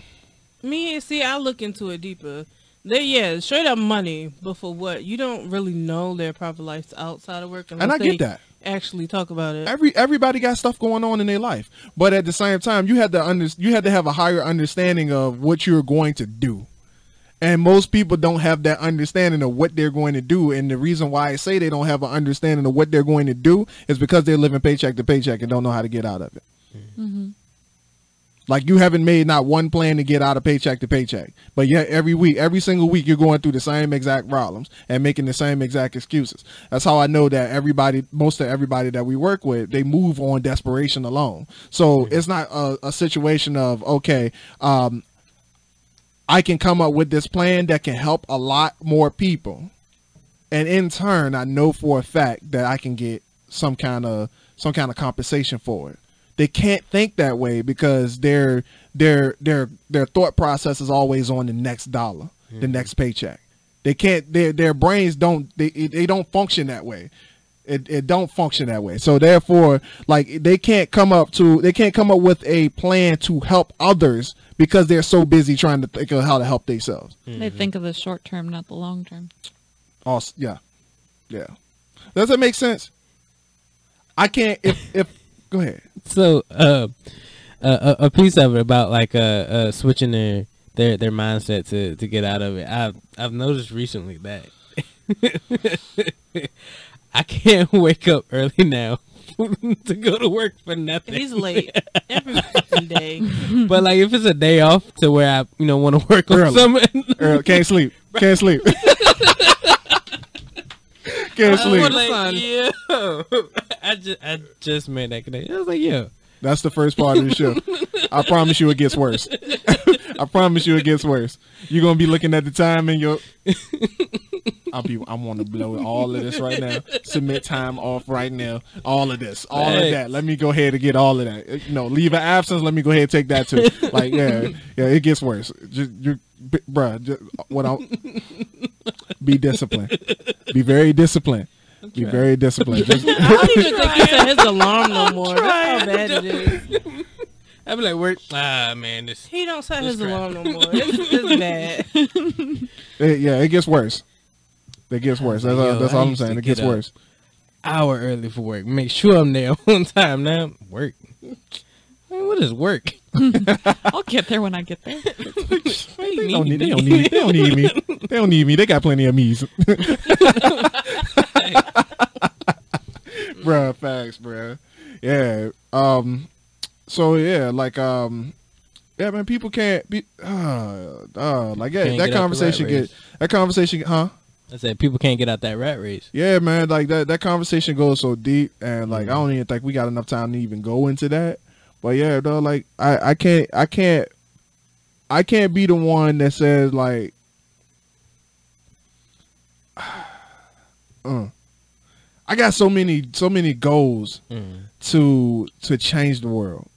me see, I look into it deeper. They yeah, straight up money, but for what? You don't really know their private lives outside of work, and I get that. Actually, talk about it. every everybody got stuff going on in their life but at the same time you had to under, you had to have a higher understanding of what you're going to do and most people don't have that understanding of what they're going to do. And the reason why i say they don't have an understanding of what they're going to do is because they're living paycheck to paycheck and don't know how to get out of it. Like you haven't made not one plan to get out of paycheck to paycheck. But yet every week every single week you're going through the same exact problems and making the same exact excuses. That's how i know that everybody most of everybody that we work with they move on desperation alone. So it's not a, a situation of okay um i can come up with this plan that can help a lot more people and in turn i know for a fact that i can get some kind of some kind of compensation for it they can't think that way because their their their their thought process is always on the next dollar, the mm-hmm. next paycheck. They can't their their brains don't they they don't function that way. It it don't function that way. So therefore, like they can't come up to they can't come up with a plan to help others because they're so busy trying to think of how to help themselves. They think of the short term, not the long term. Also, yeah, yeah. Does that make sense? I can't. If if go ahead. So, uh, a, a piece of it about like uh, uh switching their their their mindset to to get out of it. I've I've noticed recently that [LAUGHS] [LAUGHS] I can't wake up early now [LAUGHS] to go to work for nothing. He's late every fucking day. [LAUGHS] but like if it's a day off to where I you know want to work on Early. something. Earl, can't sleep. Can't sleep. can't sleep. What a like, son. yo, I just I just made that connection. I was like, yo, That's the first part of the show. I promise you it gets worse. I promise you it gets worse. You're gonna be looking at the time and you're I'll be I want to blow all of this right now. Submit time off right now. All of this. All of that. Let me go ahead and get all of that. Uh, You know, leave an absence, let me go ahead and take that too. [LAUGHS] Like, yeah, yeah, it gets worse. Just you b- bruh, just, what I'll be disciplined. Be very disciplined. Be very disciplined. Just, [LAUGHS] I don't even think he set his alarm no more. That's how bad it is. [LAUGHS] I'd be like, work. Ah man, this He don't set That's his crap. alarm no more. It's, it's bad. it- yeah, it gets worse. It gets worse. That's, all, that's I all I'm saying. It gets worse. hour early for work. Make sure I'm there [LAUGHS] on time. Now work. Man, what is work? [LAUGHS] I'll get there when I get there. [LAUGHS] They don't need. They don't need. They don't need me. They don't need me. They got plenty of me's. bruh, facts, bruh. Yeah. Um. So yeah, like um. Yeah, man. People can't be. Uh, uh like yeah, Can't that get out the conversation rat get that conversation, huh? I said people can't get out that rat race. Yeah, man. Like that that conversation goes so deep, and like Mm-hmm. I don't even think we got enough time to even go into that. But yeah, though, like I I can't I can't I can't be the one that says like. [SIGHS] uh, I got so many so many goals Mm. to to change the world.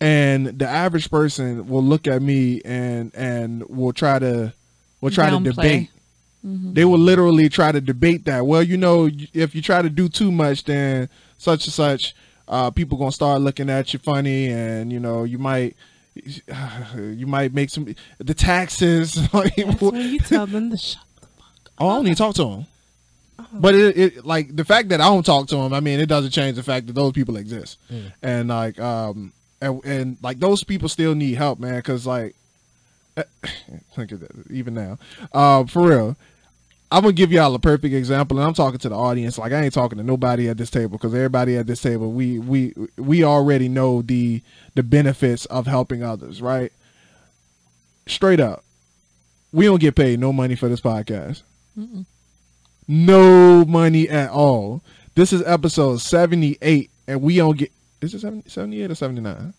And the average person will look at me and and will try to will try to Downplay. Debate. They will literally try to debate that. Well, you know, if you try to do too much, then such and such, uh, people gonna start looking at you funny, and you know, you might, [SIGHS] you might make some the taxes. [LAUGHS] That's when you tell them to shut the fuck Oh, I don't even talk to him. But it, it like the fact that I don't talk to him. I mean, it doesn't change the fact that those people exist, and like um and, and like those people still need help, man. Because like, [COUGHS] look at that, even now, uh, for real. I'm gonna give y'all a perfect example, and I'm talking to the audience. Like I ain't talking to nobody at this table because everybody at this table, we we we already know the the benefits of helping others, right? Straight up, we don't get paid no money for this podcast. No money at all. This is episode 78, and we don't get. Is it 70, 78 or 79?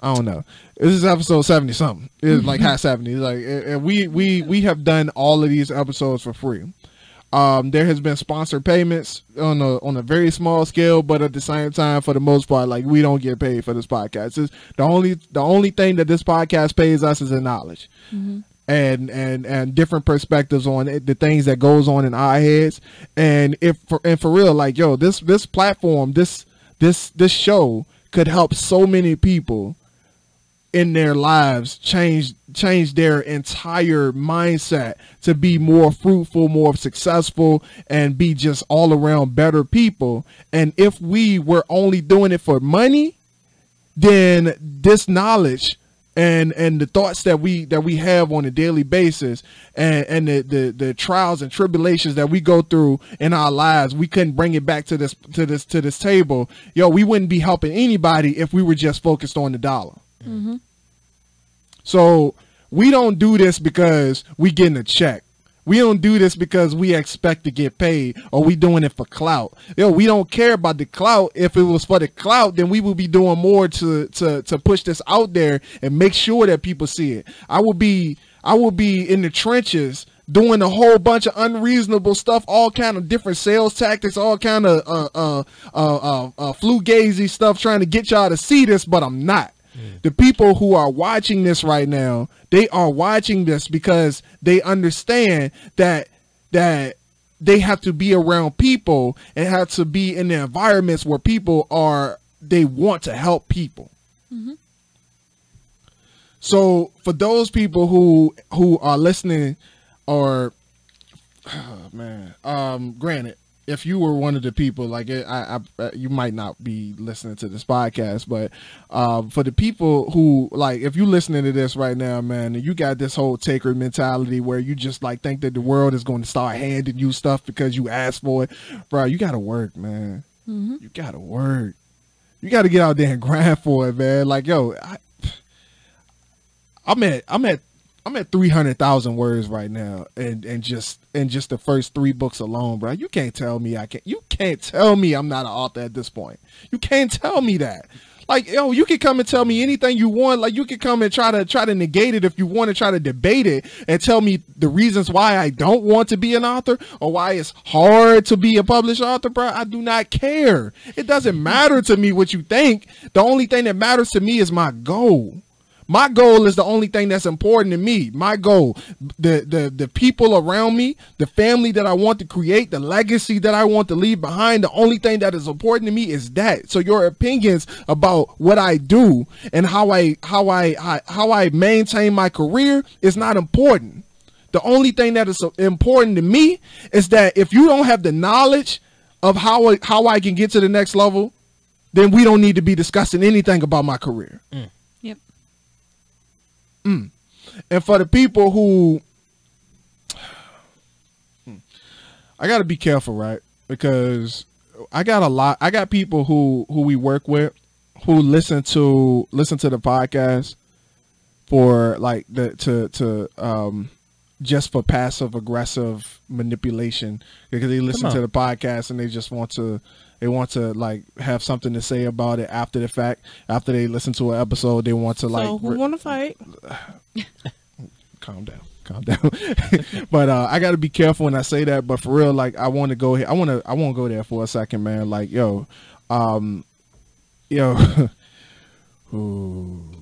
I don't know. This is episode 70 something. It's like high 70. Like, and we we we have done all of these episodes for free. Um, there has been sponsored payments on a on a very small scale, but at the same time, for the most part, like we don't get paid for this podcast. It's the only the only thing that this podcast pays us is the knowledge and and and different perspectives on it, the things that goes on in our heads and if for and for real like yo this this platform this this this show could help so many people in their lives change change their entire mindset to be more fruitful more successful and be just all around better people. And if we were only doing it for money then this knowledge and and the thoughts that we that we have on a daily basis and and the, the the trials and tribulations that we go through in our lives we couldn't bring it back to this to this to this table. Yo we wouldn't be helping anybody if we were just focused on the dollar so we don't do this because we getting a check. We don't do this because we expect to get paid or we doing it for clout. Yo, we don't care about the clout. If it was for the clout, then we would be doing more to to to push this out there and make sure that people see it. I will be I will be in the trenches doing a whole bunch of unreasonable stuff, all kind of different sales tactics, all kind of uh, uh, uh, uh, uh, stuff, trying to get y'all to see this, but I'm not. The people who are watching this right now, they are watching this because they understand that that they have to be around people and have to be in the environments where people are they want to help people. So for those people who who are listening or oh, [SIGHS] man, um granted, if you were one of the people like it, I, I you might not be listening to this podcast, but um for the people who like if you listening to this right now, man, you got this whole taker mentality where you just like think that the world is going to start handing you stuff because you asked for it, bro, you got to work, man. You got to work. You got to get out there and [LAUGHS] grind for it, man. Like, yo, I, I'm at I'm at I'm at three hundred thousand words right now, and and just and just the first three books alone, bro. You can't tell me I can't. You can't tell me I'm not an author at this point. You can't tell me that. Like yo, you can come and tell me anything you want. Like you can come and try to try to negate it if you want to try to debate it and tell me the reasons why I don't want to be an author or why it's hard to be a published author, bro. I do not care. It doesn't matter to me what you think. The only thing that matters to me is my goal. My goal is the only thing that's important to me. My goal, the the the people around me, the family that I want to create, the legacy that I want to leave behind. The only thing that is important to me is that. So your opinions about what I do and how I how I how, how I maintain my career is not important. The only thing that is important to me is that if you don't have the knowledge of how I, how I can get to the next level, then we don't need to be discussing anything about my career. Mm. Yep. And for the people who I got to be careful, right? Because I got a lot I got people who who we work with who listen to listen to the podcast for like the to to um just for passive aggressive manipulation because they listen to the podcast and they just want to they want to like have something to say about it after the fact. After they listen to an episode they want to like so who re- want to fight? [SIGHS] calm down. Calm down. [LAUGHS] But uh i gotta be careful when i say that but for real like i want to go here i want to i want to go there for a second man. Like yo um yo. [LAUGHS] Ooh.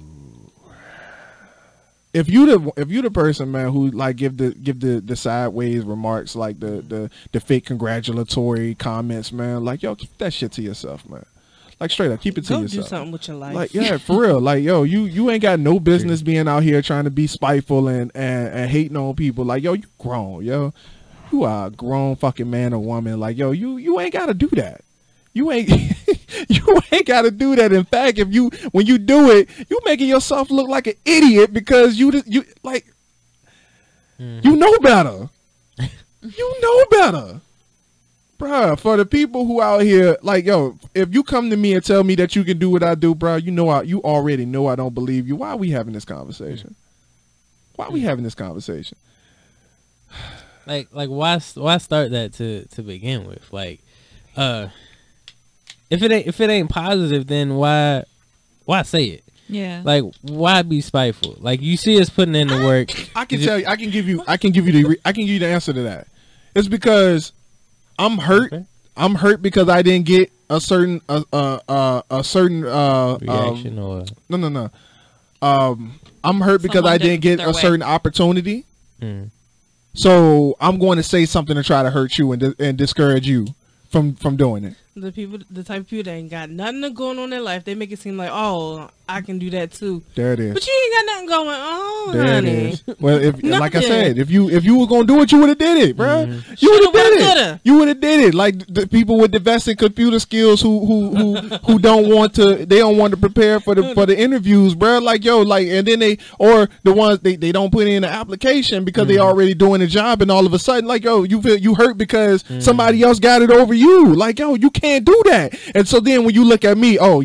If you the if you the person man who like give the give the the sideways remarks like the the the fake congratulatory comments man like yo keep that shit to yourself man like straight up keep it to Go do yourself something with your life. like yeah, for real. Like yo, you you ain't got no business being out here trying to be spiteful and and, and hating on people. Like yo, you grown, yo. You are a grown fucking man or woman. Like yo, you you ain't got to do that. You ain't [LAUGHS] you ain't got to do that. In fact, if you when you do it, you making yourself look like an idiot because you you like you know better. you know better. Bruh, for the people who out here, like, yo, if you come to me and tell me that you can do what I do, bruh, you know I, you already know I don't believe you. Why are we having this conversation? Why are we having this conversation? like like why why start that to to begin with like uh if it ain't if it ain't positive then why why say it Yeah. like why be spiteful like you see us putting in the work I can tell you, I can give you, I can give you the, re- I can give you the answer to that. It's because I'm hurt. Okay. I'm hurt because I didn't get a certain, uh, uh, uh a certain, uh, um, reaction or no, no, no. Um, I'm hurt because I didn't didn't get get a way. certain opportunity. Mm. So I'm going to say something to try to hurt you and and discourage you from from doing it. The people, the type of people that ain't got nothing going on in their life, they make it seem like, oh, I can do that too. There it is. But you ain't got nothing going on, There it honey. is. Well, if like I said, if you if you were gonna do it, you would have did it, bro. Mm-hmm. You Shoulda, would have did it. coulda. You would have did it. Like the people with the vested computer skills who who who who don't want to they don't want to prepare for the for the interviews, bro. Like yo, like and then they or the ones they, they don't put in the application because they mm-hmm. already doing the job, and all of a sudden like yo, you feel you hurt because mm-hmm. somebody else got it over you. Like yo, you can't do that. And so then when you look at me, oh,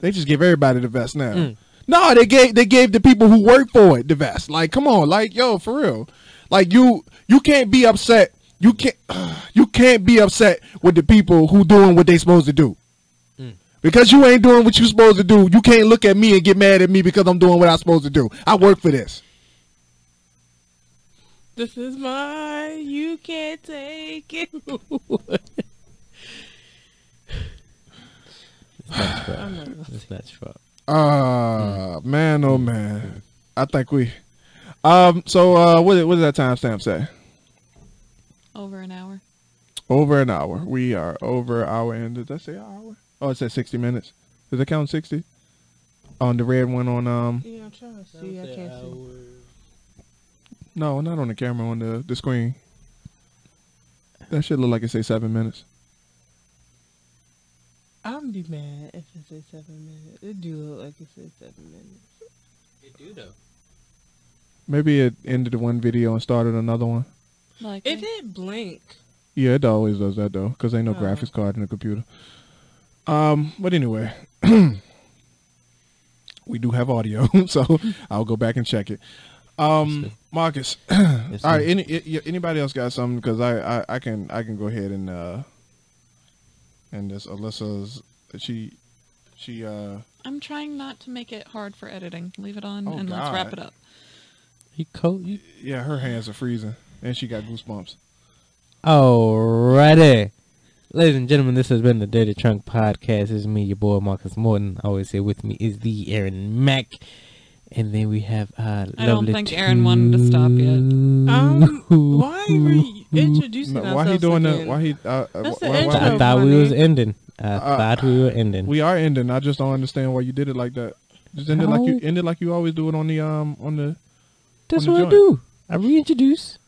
they just give everybody the vest now. Mm. No, they gave they gave the people who work for it the vest. Like, come on, like yo, for real. Like you you can't be upset. You can't [SIGHS] you can't be upset with the people who doing what they supposed to do. Mm. Because you ain't doing what you supposed to do, you can't look at me and get mad at me because I'm doing what I'm supposed to do. I work for this. This is mine. You can't take it. [LAUGHS] I'm not It's not your fault. Uh man, oh man. I think we um so uh what what did that timestamp say? Over an hour. Over an hour. We are over our end. Did that say hour? Oh, it said sixty minutes. Did it count sixty? On the red one on um Yeah, I'm trying to see. I can't see. no, not on the camera on the, the screen. That should look like it say seven minutes. I'm be mad if it says seven minutes. It do look like it says seven minutes. It do though. Maybe it ended one video and started another one. Like It did blink. Yeah, it always does that though, because ain't no Oh. graphics card in the computer. Um, but anyway, [CLEARS THROAT] we do have audio, [LAUGHS] so [LAUGHS] I'll go back and check it. Um, Yes. Marcus, [CLEARS THROAT] Yes, all right. Any anybody else got something? Because I, I I can I can go ahead and uh and this Alyssa's she she uh I'm trying not to make it hard for editing. Leave it on Oh, and let's wrap God. it up. You cold? You... yeah her hands are freezing and she got goosebumps. Alrighty. Ladies and gentlemen, this has been the Dirty Trunk Podcast. This is me, your boy Marcus Morton. Always here with me is the Aaron Mac. And then we have uh I don't lovely think Aaron wanted to stop yet. Um, why reintroducing [LAUGHS] No, ourselves why he doing again? that? Why he? Uh, uh, That's why, the why- intro. I thought we was ending. I Uh, thought we were ending. We are ending. I just don't understand why you did it like that. Just ended it like you How? end it like you always do it on the um on the. That's on the what I do. I reintroduce.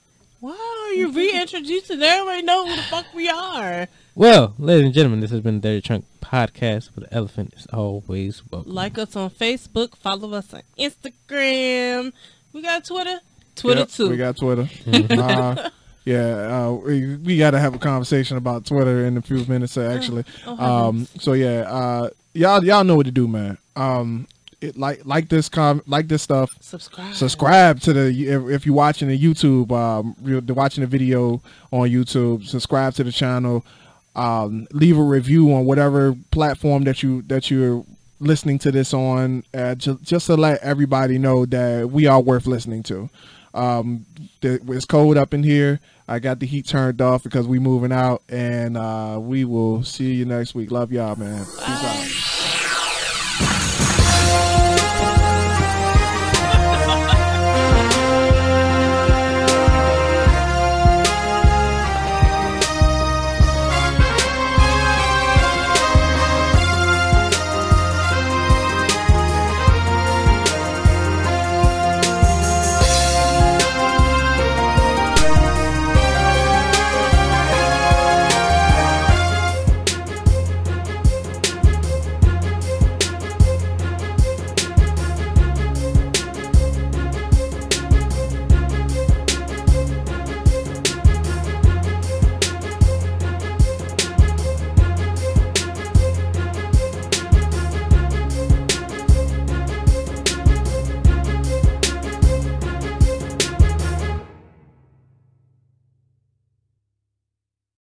Why are you reintroducing? Everybody know who the fuck we are. Well, ladies and gentlemen, this has been the Dirty Trunk Podcast, where the elephant is always welcome. Like us on Facebook. Follow us on Instagram. We got Twitter. Twitter Yep, too. We got Twitter. [LAUGHS] uh, yeah, uh, we, we got to have a conversation about Twitter in a few minutes. uh, Actually, Oh, um, so yeah, uh, y'all y'all know what to do, man. Um, it like like this com like this stuff. subscribe. subscribe to the if, if you're watching the YouTube, um, you're watching the video on YouTube. Subscribe to the channel. Um, leave a review on whatever platform that you that you're listening to this on, uh, ju- just to let everybody know that we are worth listening to. Um, it's cold up in here. I got the heat turned off because we moving out, and uh, we will see you next week. Love y'all, man. Peace out.